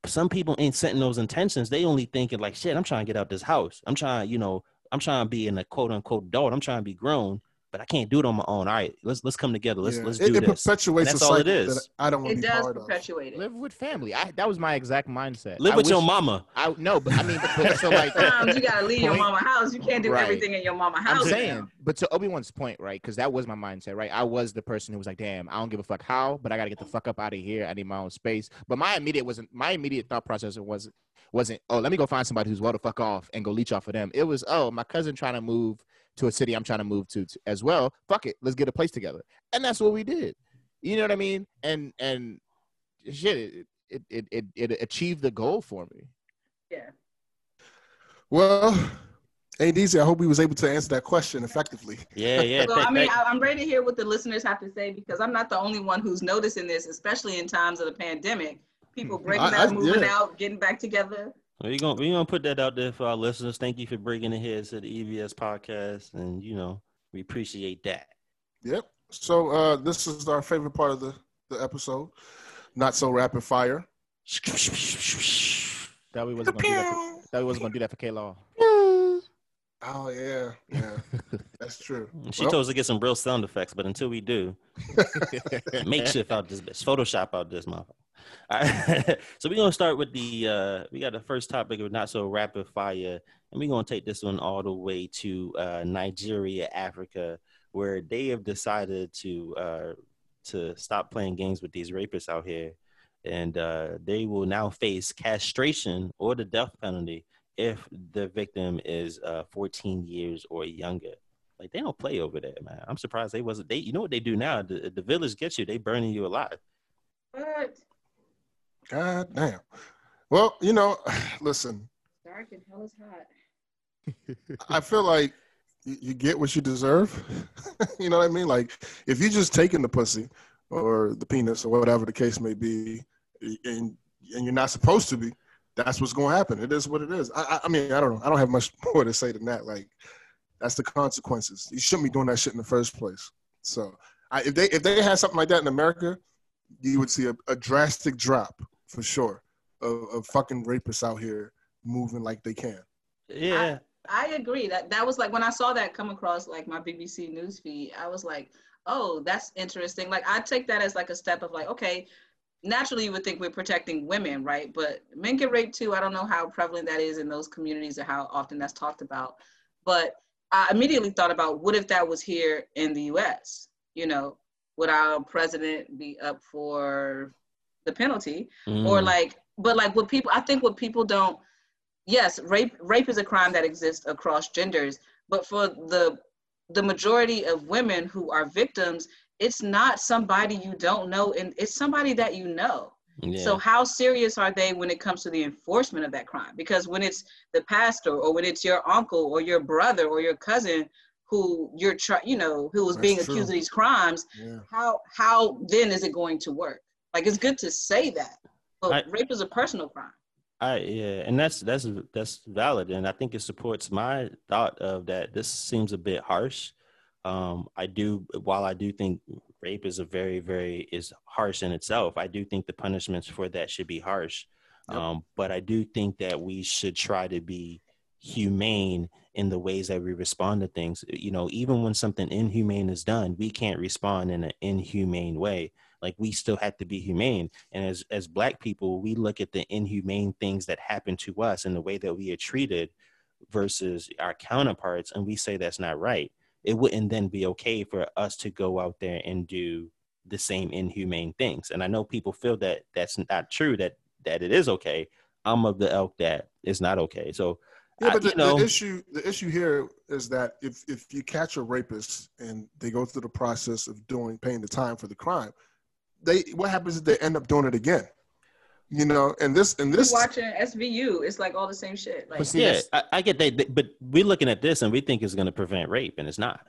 some people ain't setting those intentions. They only thinking like, shit, I'm trying to get out this house. I'm trying, you know, I'm trying to be in a quote unquote adult. I'm trying to be grown, but I can't do it on my own. All right, let's let's come together. Let's Yeah. let's it, do it this. perpetuates And a that's all it cycle that is. I don't want it to be does part of. perpetuate it. Live with family. I, that was my exact mindset. Live I with your mama. I no, but I mean, but, but so like Sometimes you gotta leave your mama house. You can't do Right. everything in your mama house. I'm now. saying, but to Obi One's point, right? Because that was my mindset, right? I was the person who was like, "Damn, I don't give a fuck how, but I gotta get the fuck up out of here. I need my own space." But my immediate wasn't my immediate thought process wasn't wasn't oh let me go find somebody who's well the fuck off and go leech off of them. It was oh my cousin trying to move to a city I'm trying to move to, to as well. Fuck it, let's get a place together, and that's what we did. You know what I mean? And and shit, it it it, it, it achieved the goal for me. Yeah. Well, ain't easy. I hope we was able to answer that question effectively. Yeah, yeah. Well, I mean, I- I'm ready to hear what the listeners have to say because I'm not the only one who's noticing this, especially in times of the pandemic. People hmm. breaking I- up, I- moving yeah. out, getting back together. We're gonna we're gonna put that out there for our listeners. Thank you for bringing it here to the EBS podcast, and you know we appreciate that. Yep. So uh, this is our favorite part of the, the episode. Not so rapid fire. That we wasn't gonna do that. For, that we wasn't gonna do that for K Law. Oh yeah, yeah, that's true. She Well, told us to get some real sound effects, but until we do, makeshift out this bitch, Photoshop out this motherfucker. Right. so we're gonna start with the uh we got the first topic of not so rapid fire, and we're gonna take this one all the way to uh Nigeria, Africa, where they have decided to uh to stop playing games with these rapists out here. And uh, they will now face castration or the death penalty if the victim is uh, 14 years or younger. Like they don't play over there, man. I'm surprised they wasn't. They, you know what they do now? The, the village gets you. They burning you alive. What? God damn. Well, you know, listen, Dark and hell is hot. I feel like you, get what you deserve. you know what I mean? Like if you just taking the pussy or the penis or whatever the case may be, and and you're not supposed to be, that's what's going to happen. It is what it is. I, I, I mean, I don't know. I don't have much more to say than that. Like that's the consequences. You shouldn't be doing that shit in the first place. So I, if they if they had something like that in America, you would see a, a drastic drop for sure of, of fucking rapists out here moving like they can. Yeah. I agree. That that was like when I saw that come across like my BBC news feed, I was like, oh, that's interesting. Like I take that as like a step of like, okay, naturally you would think we're protecting women, right? But men get raped too. I don't know how prevalent that is in those communities or how often that's talked about. But I immediately thought about what if that was here in the US? You know, would our president be up for the penalty? Mm. Or like, but like what people, I think what people don't, yes, rape, rape is a crime that exists across genders, but for the, the majority of women who are victims, it's not somebody you don't know and it's somebody that you know. yeah. So how serious are they when it comes to the enforcement of that crime? Because when it's the pastor or when it's your uncle or your brother or your cousin who you're try, you know, who is That's being true. accused of these crimes, Yeah. how how then is it going to work? Like it's good to say that, but I- rape is a personal crime. I yeah, and that's that's that's valid, and I think it supports my thought of that. This seems a bit harsh. Um, I do, while I do think rape is a very very is harsh in itself. I do think the punishments for that should be harsh. Yep. Um, but I do think that we should try to be humane in the ways that we respond to things. You know, even when something inhumane is done, we can't respond in an inhumane way. Like we still have to be humane. And as as black people, we look at the inhumane things that happen to us and the way that we are treated versus our counterparts, and we say that's not right. It wouldn't then be okay for us to go out there and do the same inhumane things. And I know people feel that that's not true, that that it is okay. I'm of the elk that it's not okay. So Yeah, I- but the, you know- the issue the issue here is that if if you catch a rapist and they go through the process of doing paying the time for the crime, they what happens is they end up doing it again. You know, and this and This, this watching SVU, it's like all the same shit. Like But see, yeah, I, I get that, but we're looking at this and we think it's going to prevent rape, and it's not.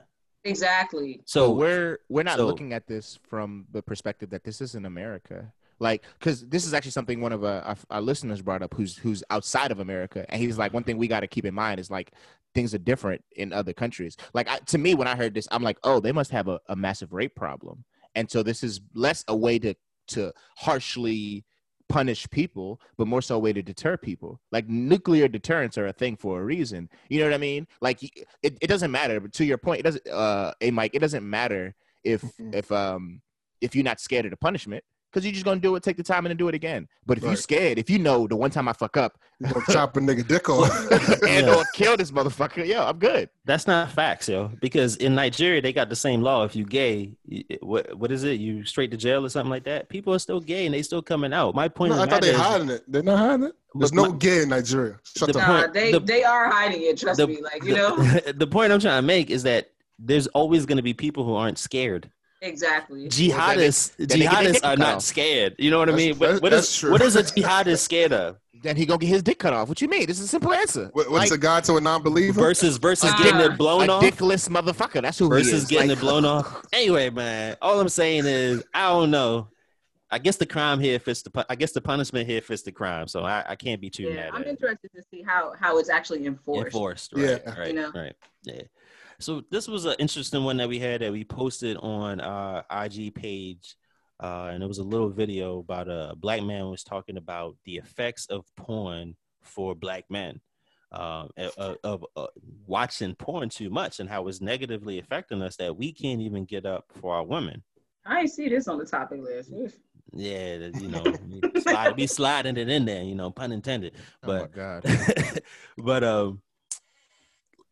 exactly. So So we're we're not so- looking at this from the perspective that this is in America. Like, because this is actually something one of uh, our, our listeners brought up, who's who's outside of America, and he's like, one thing we got to keep in mind is like things are different in other countries. Like I, to me, when I heard this, I'm like, oh, they must have a, a massive rape problem, and so this is less a way to to harshly punish people, but more so a way to deter people. Like nuclear deterrents are a thing for a reason. You know what I mean? Like it, it doesn't matter. But to your point, it doesn't. Uh, a Mike, it doesn't matter if Mhm. if um if you're not scared of the punishment because you're just gonna do it, take the time, and then do it again. But if you're scared, if you know the one time I fuck up you gonna chop a nigga dick off. and Yeah. or kill this motherfucker, yo, I'm good. that's not facts, yo. Because in Nigeria, they got the same law. If you gay, what what is it? You straight to jail or something like that. People are still gay and they still coming out. My point No, I thought they is, hiding it. They're not hiding it. There's no my- gay in Nigeria. Shut The up. Nah, they the- they are hiding it. Trust the- me. Like you the, know the point I'm trying to make is that there's always going to be people who aren't scared. Exactly. Jihadists, then they get their jihadists are not off. scared. You know what I That's- mean? What, that- what that's is true. what is a jihadist scared of? Then he gonna get his dick cut off. What you mean? This is a simple answer. What, what's Like, a god to a non-believer? Versus versus Ah. getting it blown a off. dickless motherfucker. That's who he versus is. getting Like- it blown off. Anyway, man, all I'm saying is I don't know. I guess the crime here fits the. I guess the punishment here fits the crime, so I, I can't be too Yeah, mad I'm at it. interested to see how how it's actually enforced. enforced. Right, Yeah. right, You know? right. Yeah. So this was an interesting one that we had that we posted on our IG page, uh, and it was a little video about a black man was talking about the effects of porn for black men, um, of, of uh, watching porn too much and how it's negatively affecting us that we can't even get up for our women. I ain't see this on the topic list. Yeah, you know, be, slide, be sliding it in there, you know, pun intended. oh my But god. but um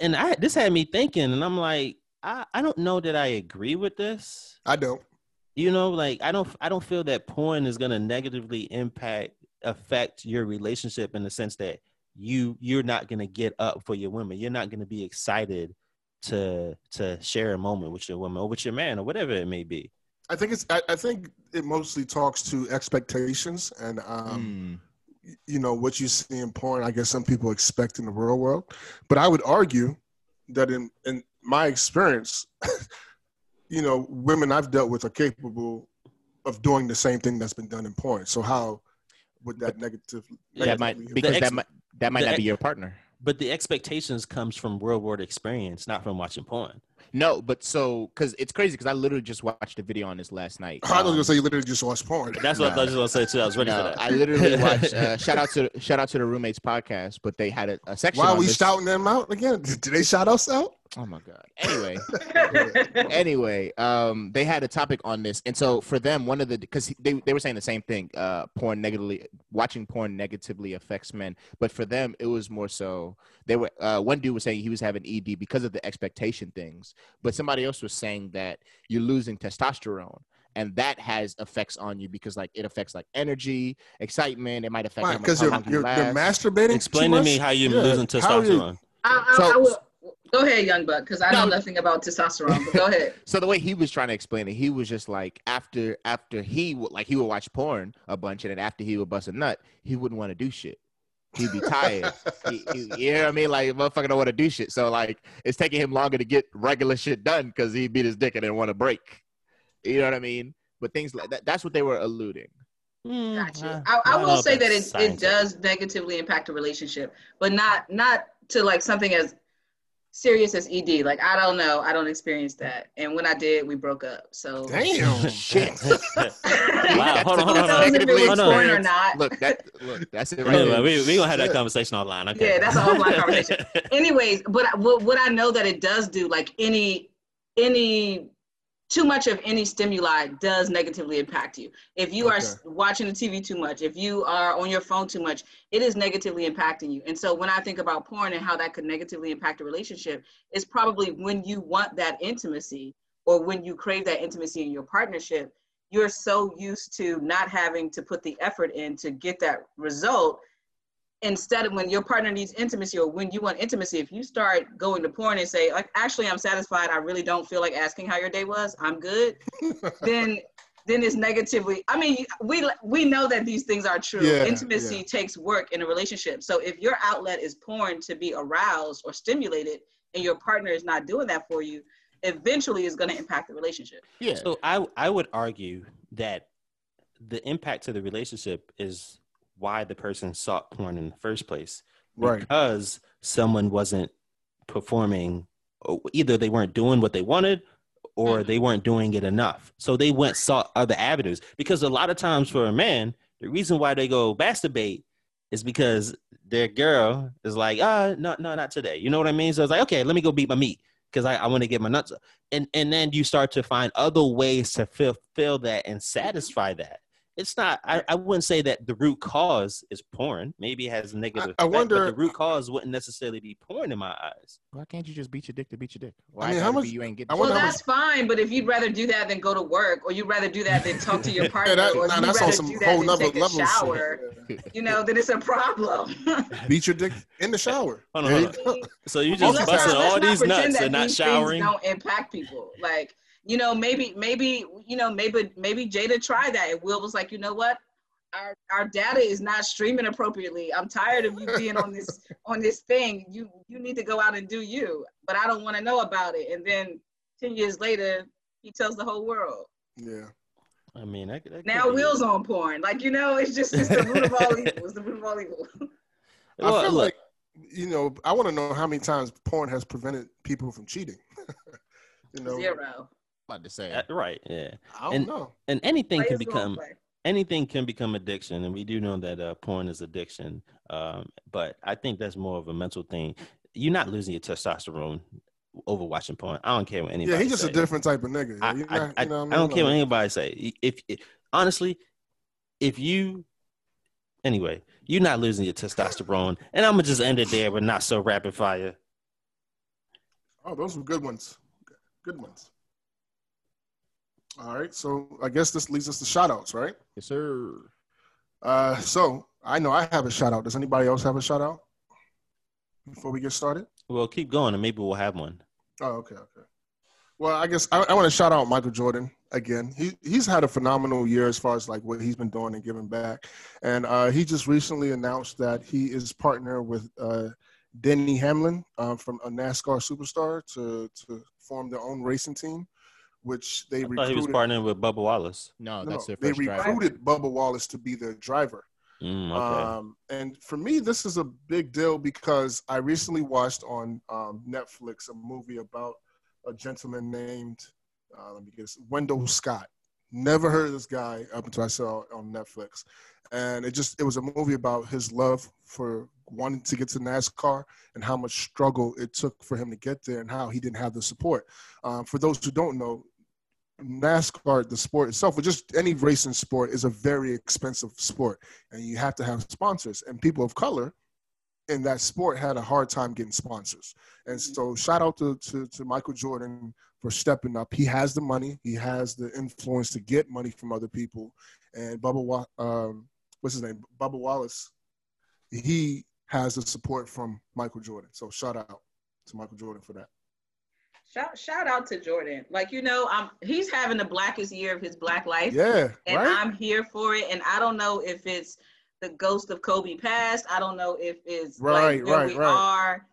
and I this had me thinking and I'm like, I, I don't know that I agree with this. I don't. You know, like I don't I don't feel that porn is gonna negatively impact affect your relationship in the sense that you you're not gonna get up for your women. You're not gonna be excited to to share a moment with your woman or with your man or whatever it may be. I think it's. I, I think it mostly talks to expectations and um, Mm. You know what you see in porn. I guess some people expect in the real world, but I would argue that in in my experience, you know, women I've dealt with are capable of doing the same thing that's been done in porn. So how would that negative? that might because ex- that might that might not ex- be your partner. But the expectations comes from real world experience, not from watching porn. No, but so because it's crazy because I literally just watched a video on this last night. I was gonna Um, say you literally just watch porn. That's what I was just gonna say too. I was ready no, for that. I literally watched. Uh, shout out to shout out to the roommates podcast, but they had a, a section. Why are on we this- shouting them out again? Did they shout us out? Oh my god. Anyway, anyway, um, they had a topic on this, and so for them, one of the because they they were saying the same thing. Uh, porn negatively watching porn negatively affects men, but for them, it was more so they were. Uh, one dude was saying he was having ED because of the expectation things, but somebody else was saying that you're losing testosterone. And that has effects on you because, like, it affects like energy, excitement. It might affect Why? how Because how you're you you're, you're masturbating. Explain too to me how you're Yeah. losing How you- testosterone. I, I, So- I will, go ahead, young buck, because I know nothing about testosterone. But go ahead. So the way he was trying to explain it, he was just like after after he would like he would watch porn a bunch, and then after he would bust a nut, he wouldn't want to do shit. He'd be tired. he, he- you know what I mean? Like motherfucker don't want to do shit. So like it's taking him longer to get regular shit done because he beat his dick and didn't want to break. You know what I mean? But things like that. That's what they were alluding. Hmm, Got you. uh, I, I will say that it, it does negatively impact a relationship, but not not to like something as serious as ED. Like I don't know, I don't experience that, and when I did, we broke up. So Damn. Shit. wow, hold on, hold on, hold on. if it was Hold on. or not? Look, that look, that's it right wait, there. we we gonna have that conversation online. Okay. Yeah, that's a whole lot conversation. anyways but what, what i know that it does do like any any too much of any stimuli does negatively impact you. If you are watching the tv too much if you are on your phone too much it is negatively impacting you. And so when i think about porn and how that could negatively impact a relationship it's probably when you want that intimacy or when you crave that intimacy in your partnership you're so used to not having to put the effort in to get that result instead of when your partner needs intimacy or when you want intimacy, if you start going to porn and say, like, actually, I'm satisfied, I really don't feel like asking how your day was, I'm good, then then it's negatively. I mean, we we know that these things are true. Yeah, Intimacy yeah. takes work in a relationship. So if your outlet is porn to be aroused or stimulated, and your partner is not doing that for you, eventually it's going to impact the relationship. Yeah. So I I would argue that the impact to the relationship is why the person sought porn in the first place. Right. Because someone wasn't performing either they weren't doing what they wanted or Mhm. they weren't doing it enough. So they went sought other avenues. Because a lot of times for a man, the reason why they go masturbate is because their girl is like, ah, no, no, not today. You know what I mean? So it's like, okay, let me go beat my meat because I, I want to get my nuts. And and then you start to find other ways to fulfill that and satisfy that. It's not. I, I wouldn't say that the root cause is porn. Maybe it has a negative. I effect, wonder- but the root cause wouldn't necessarily be porn in my eyes. Why can't you just beat your dick to beat your dick? Why I mean, gotta how be much- you ain't get I the Well, wonder how that's fine, but if you'd rather do that than go to work, or you'd rather do that than talk to your partner, that- or nah, you'd that's on rather some do that whole than nother take a level shower, you know, then it's a problem. Beat your dick in the shower. Hold on, hold on. So you just let's busting all these nuts and not showering. Don't impact people. Like you know, maybe maybe you know maybe maybe Jada tried that, and Will was like, you know what, our our data is not streaming appropriately. I'm tired of you being on this on this thing. You you need to go out and do you, but I don't want to know about it. And then ten years later, he tells the whole world. Yeah. I mean, that, that Now could be- Will's on porn. Like you know, it's just it's the root of all evil. It's the root of all evil. I Well, feel look, like, you know, I want to know how many times porn has prevented people from cheating. you know, Zero. About to say. uh, right, yeah, I don't And- know. and anything can Players gonna become anything can become addiction, and we do know that uh, porn is addiction. Um, but I think that's more of a mental thing. You're not losing your testosterone over watching porn. I don't care what anybody. Yeah, he's just say. a different type of nigga. I, You're I, I, you I don't care what anybody say. If, if honestly, if you anyway, you're not losing your testosterone, and I'm gonna just end it there, but not so rapid fire. Oh, those were good ones. Good ones. All right, so I guess this leads us to shout outs, right? Yes, sir. Uh, so I know I have a shout out. Does anybody else have a shout out before we get started? Well, keep going, and maybe we'll have one. Oh, okay, okay. Well, I guess I, I want to shout out Michael Jordan again. He he's had a phenomenal year as far as like what he's been doing and giving back, and uh, he just recently announced that he is partner with uh, Denny Hamlin uh, from a NASCAR superstar to to form their own racing team, which they I thought he was partnering with Bubba Wallace. No, no, that's their they first driver. recruited Bubba Wallace to be their driver. Mm, okay. Um, and for me, this is a big deal because I recently watched on um, Netflix a movie about a gentleman named, uh, let me get this, Wendell Scott. Never heard of this guy up until I saw it on Netflix. And it just, it was a movie about his love for wanting to get to NASCAR and how much struggle it took for him to get there and how he didn't have the support. Um, for those who don't know, NASCAR, the sport itself, or just any racing sport, is a very expensive sport, and you have to have sponsors. And people of color in that sport had a hard time getting sponsors. And so, shout out to, to, to Michael Jordan for stepping up. He has the money, he has the influence to get money from other people. And Bubba, um, what's his name? Bubba Wallace, he has the support from Michael Jordan. So, shout out to Michael Jordan for that. Shout, shout out to Jordan. Like, you know, I'm he's having the blackest year of his black life. Yeah, and right? I'm here for it. And I don't know if it's the ghost of Kobe passed. I don't know if it's Right, like where right, we right. are,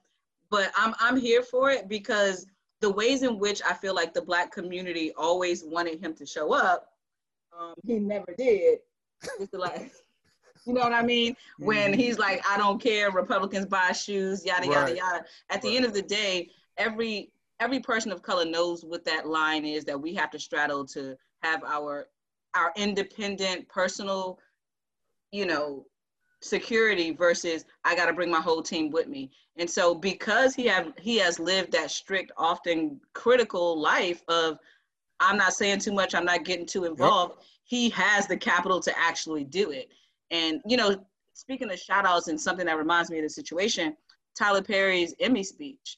but I'm I'm here for it because the ways in which I feel like the black community always wanted him to show up, um, he never did. Just like, you know what I mean? When Mhm. he's like, I don't care, Republicans buy shoes, yada yada yada. At the Right. end of the day, every every person of color knows what that line is that we have to straddle to have our our independent personal you know security versus i got to bring my whole team with me. And so because he have he has lived that strict often critical life of i'm not saying too much i'm not getting too involved he has the capital to actually do it. And you know speaking of shout outs and something that reminds me of the situation tyler perry's emmy speech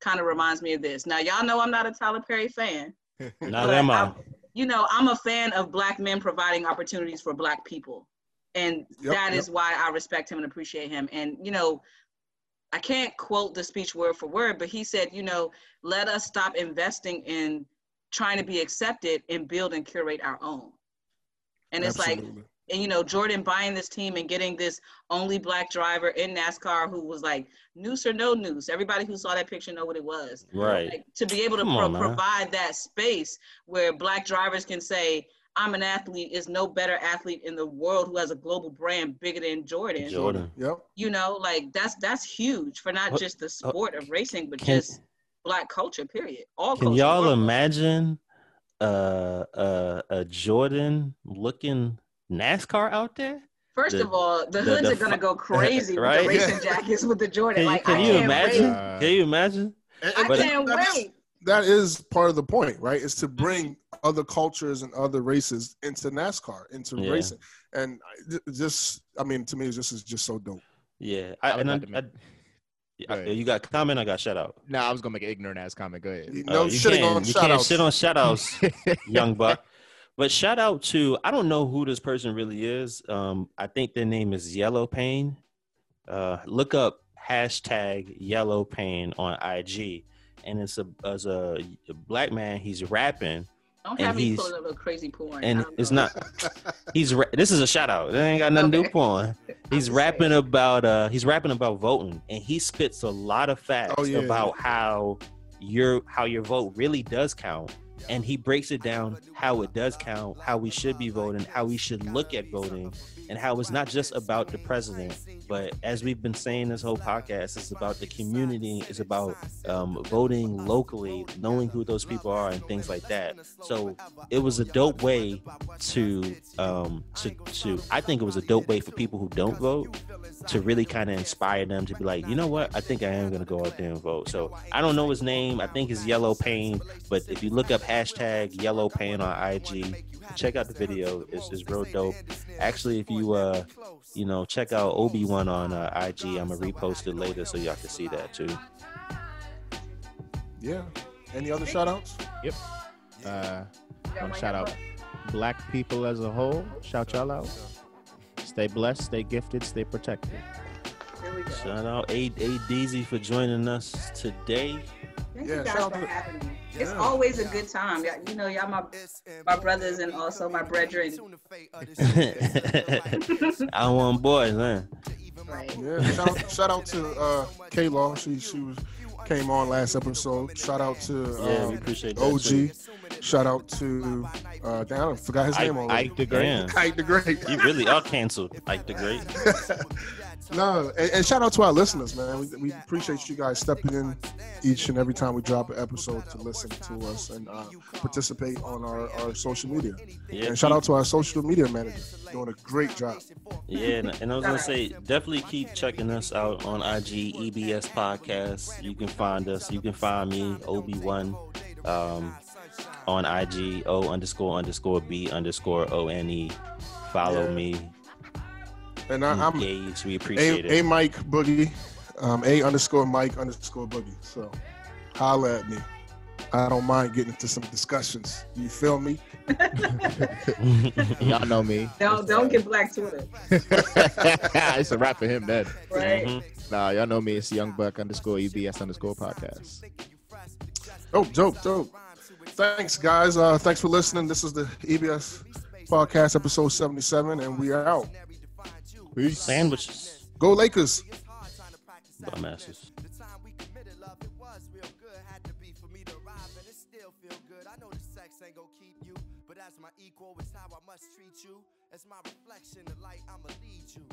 kind of reminds me of this now y'all know i'm not a tyler perry fan Not am I. I'm- you know, I'm a fan of black men providing opportunities for black people. And Yep, that yep. is why I respect him and appreciate him. And, you know, I can't quote the speech word for word, but he said, you know, let us stop investing in trying to be accepted and build and curate our own. And it's like, Absolutely. And you know, Jordan buying this team and getting this only black driver in NASCAR who was like noose or no noose. Everybody who saw that picture know what it was Right. like, to be able to pro- on, provide that space where black drivers can say i'm an athlete is no better athlete in the world who has a global brand bigger than jordan Jordan. Yep. you know like that's that's huge for not What- just the sport of racing but Can, just black culture period all can culture, y'all imagine uh, uh, a Jordan looking NASCAR out there? first the- of all the, the- hoods the are gonna go crazy right? with the racing jackets with the jordan Can you, like can i you can't imagine? wait Can you imagine? I But- can't that's- wait that is part of the point, right? Is to bring other cultures and other races into NASCAR, into Yeah. racing, and just, I mean, to me, this is just so dope. Yeah. I I, and I, like to make- I- Go you got comment? I got shout out. No, I was gonna make an ignorant ass comment. Go ahead. You Uh, you shitting can't, on you shout can't outs. shit on shout outs, young buck. But shout out to I don't know who this person really is. Um, I think their name is Yellow Pain. Uh, look up hashtag Yellow Pain on IG, and it's a as a, a black man. He's rapping, don't and have me he's- pulling up no crazy porn and it's know. not. He's ra- this is a shout out. It ain't got nothing to do Okay. with porn. He's rapping saying. about uh he's rapping about voting, and he spits a lot of facts Oh, yeah. about how your how your vote really does count and he breaks it down how it does count how we should be voting how we should look at voting and how it's not just about the president but as we've been saying this whole podcast it's about the community it's about um, voting locally knowing who those people are and things like that so it was a dope way to um to to i think it was a dope way for people who don't vote to really kind of inspire them to be like, you know what? I think I am gonna go out there and vote. So I don't know his name. I think it's Yellow Pain. But if you look up hashtag yellow pain on IG. Check out the video. It's, it's real dope. Actually, if you uh you know check out Obi One on uh, IG, I'm gonna repost it later so y'all can see that too. Yeah. Any other shout outs? Yep. Uh, Yeah, want to shout out black people as a whole. Shout y'all out. Stay blessed, stay gifted, stay protected. There we go. Shout out A A Deezy for joining us today. Thank Yeah, you guys for having me. It's always a good time. Y'all- know, y'all my my brothers and also my brethren. I want boys, man. Right. Yeah. Shout, shout out to uh, K Law. She she was came on last episode. Shout out to Yeah, we um, appreciate that. too. OG. Shout out to uh, damn, I forgot his Ike- name already. Ike the Great. Ike the Great. You really are canceled, Ike the great. No, and, and shout out to our listeners, man. We, we appreciate you guys stepping in each and every time we drop an episode to listen to us and uh, participate on our, our social media. Yeah, And shout out to our social media manager, doing a great job. Yeah, and, and I was gonna say, definitely keep checking us out on IG, EBS Podcast. You can find us. You can find me, Obi One, um, on IG, O underscore underscore B underscore O N E. Follow Yeah. me, And I, I'm engage. We appreciate a, a. Mike Boogie, um, a underscore Mike underscore Boogie. So holla at me. I don't mind getting into some discussions. You feel me? Y'all know me. Don't don't get black Twitter. it's a rap for him then. Right. Mhm. Nah, y'all know me. It's Young Buck underscore EBS underscore podcast. Oh, dope, dope. Thanks, guys. Uh, thanks for listening. This is the EBS podcast, episode 77, and we are out. Peace. Sandwiches, Go Lakers. dumbasses. The time we committed love, it was real good. Had to be for me to arrive, and it still feel good. I know the sex ain't gonna keep you, but as my equal, it's how I must treat you. As my reflection, the light, I'ma lead you.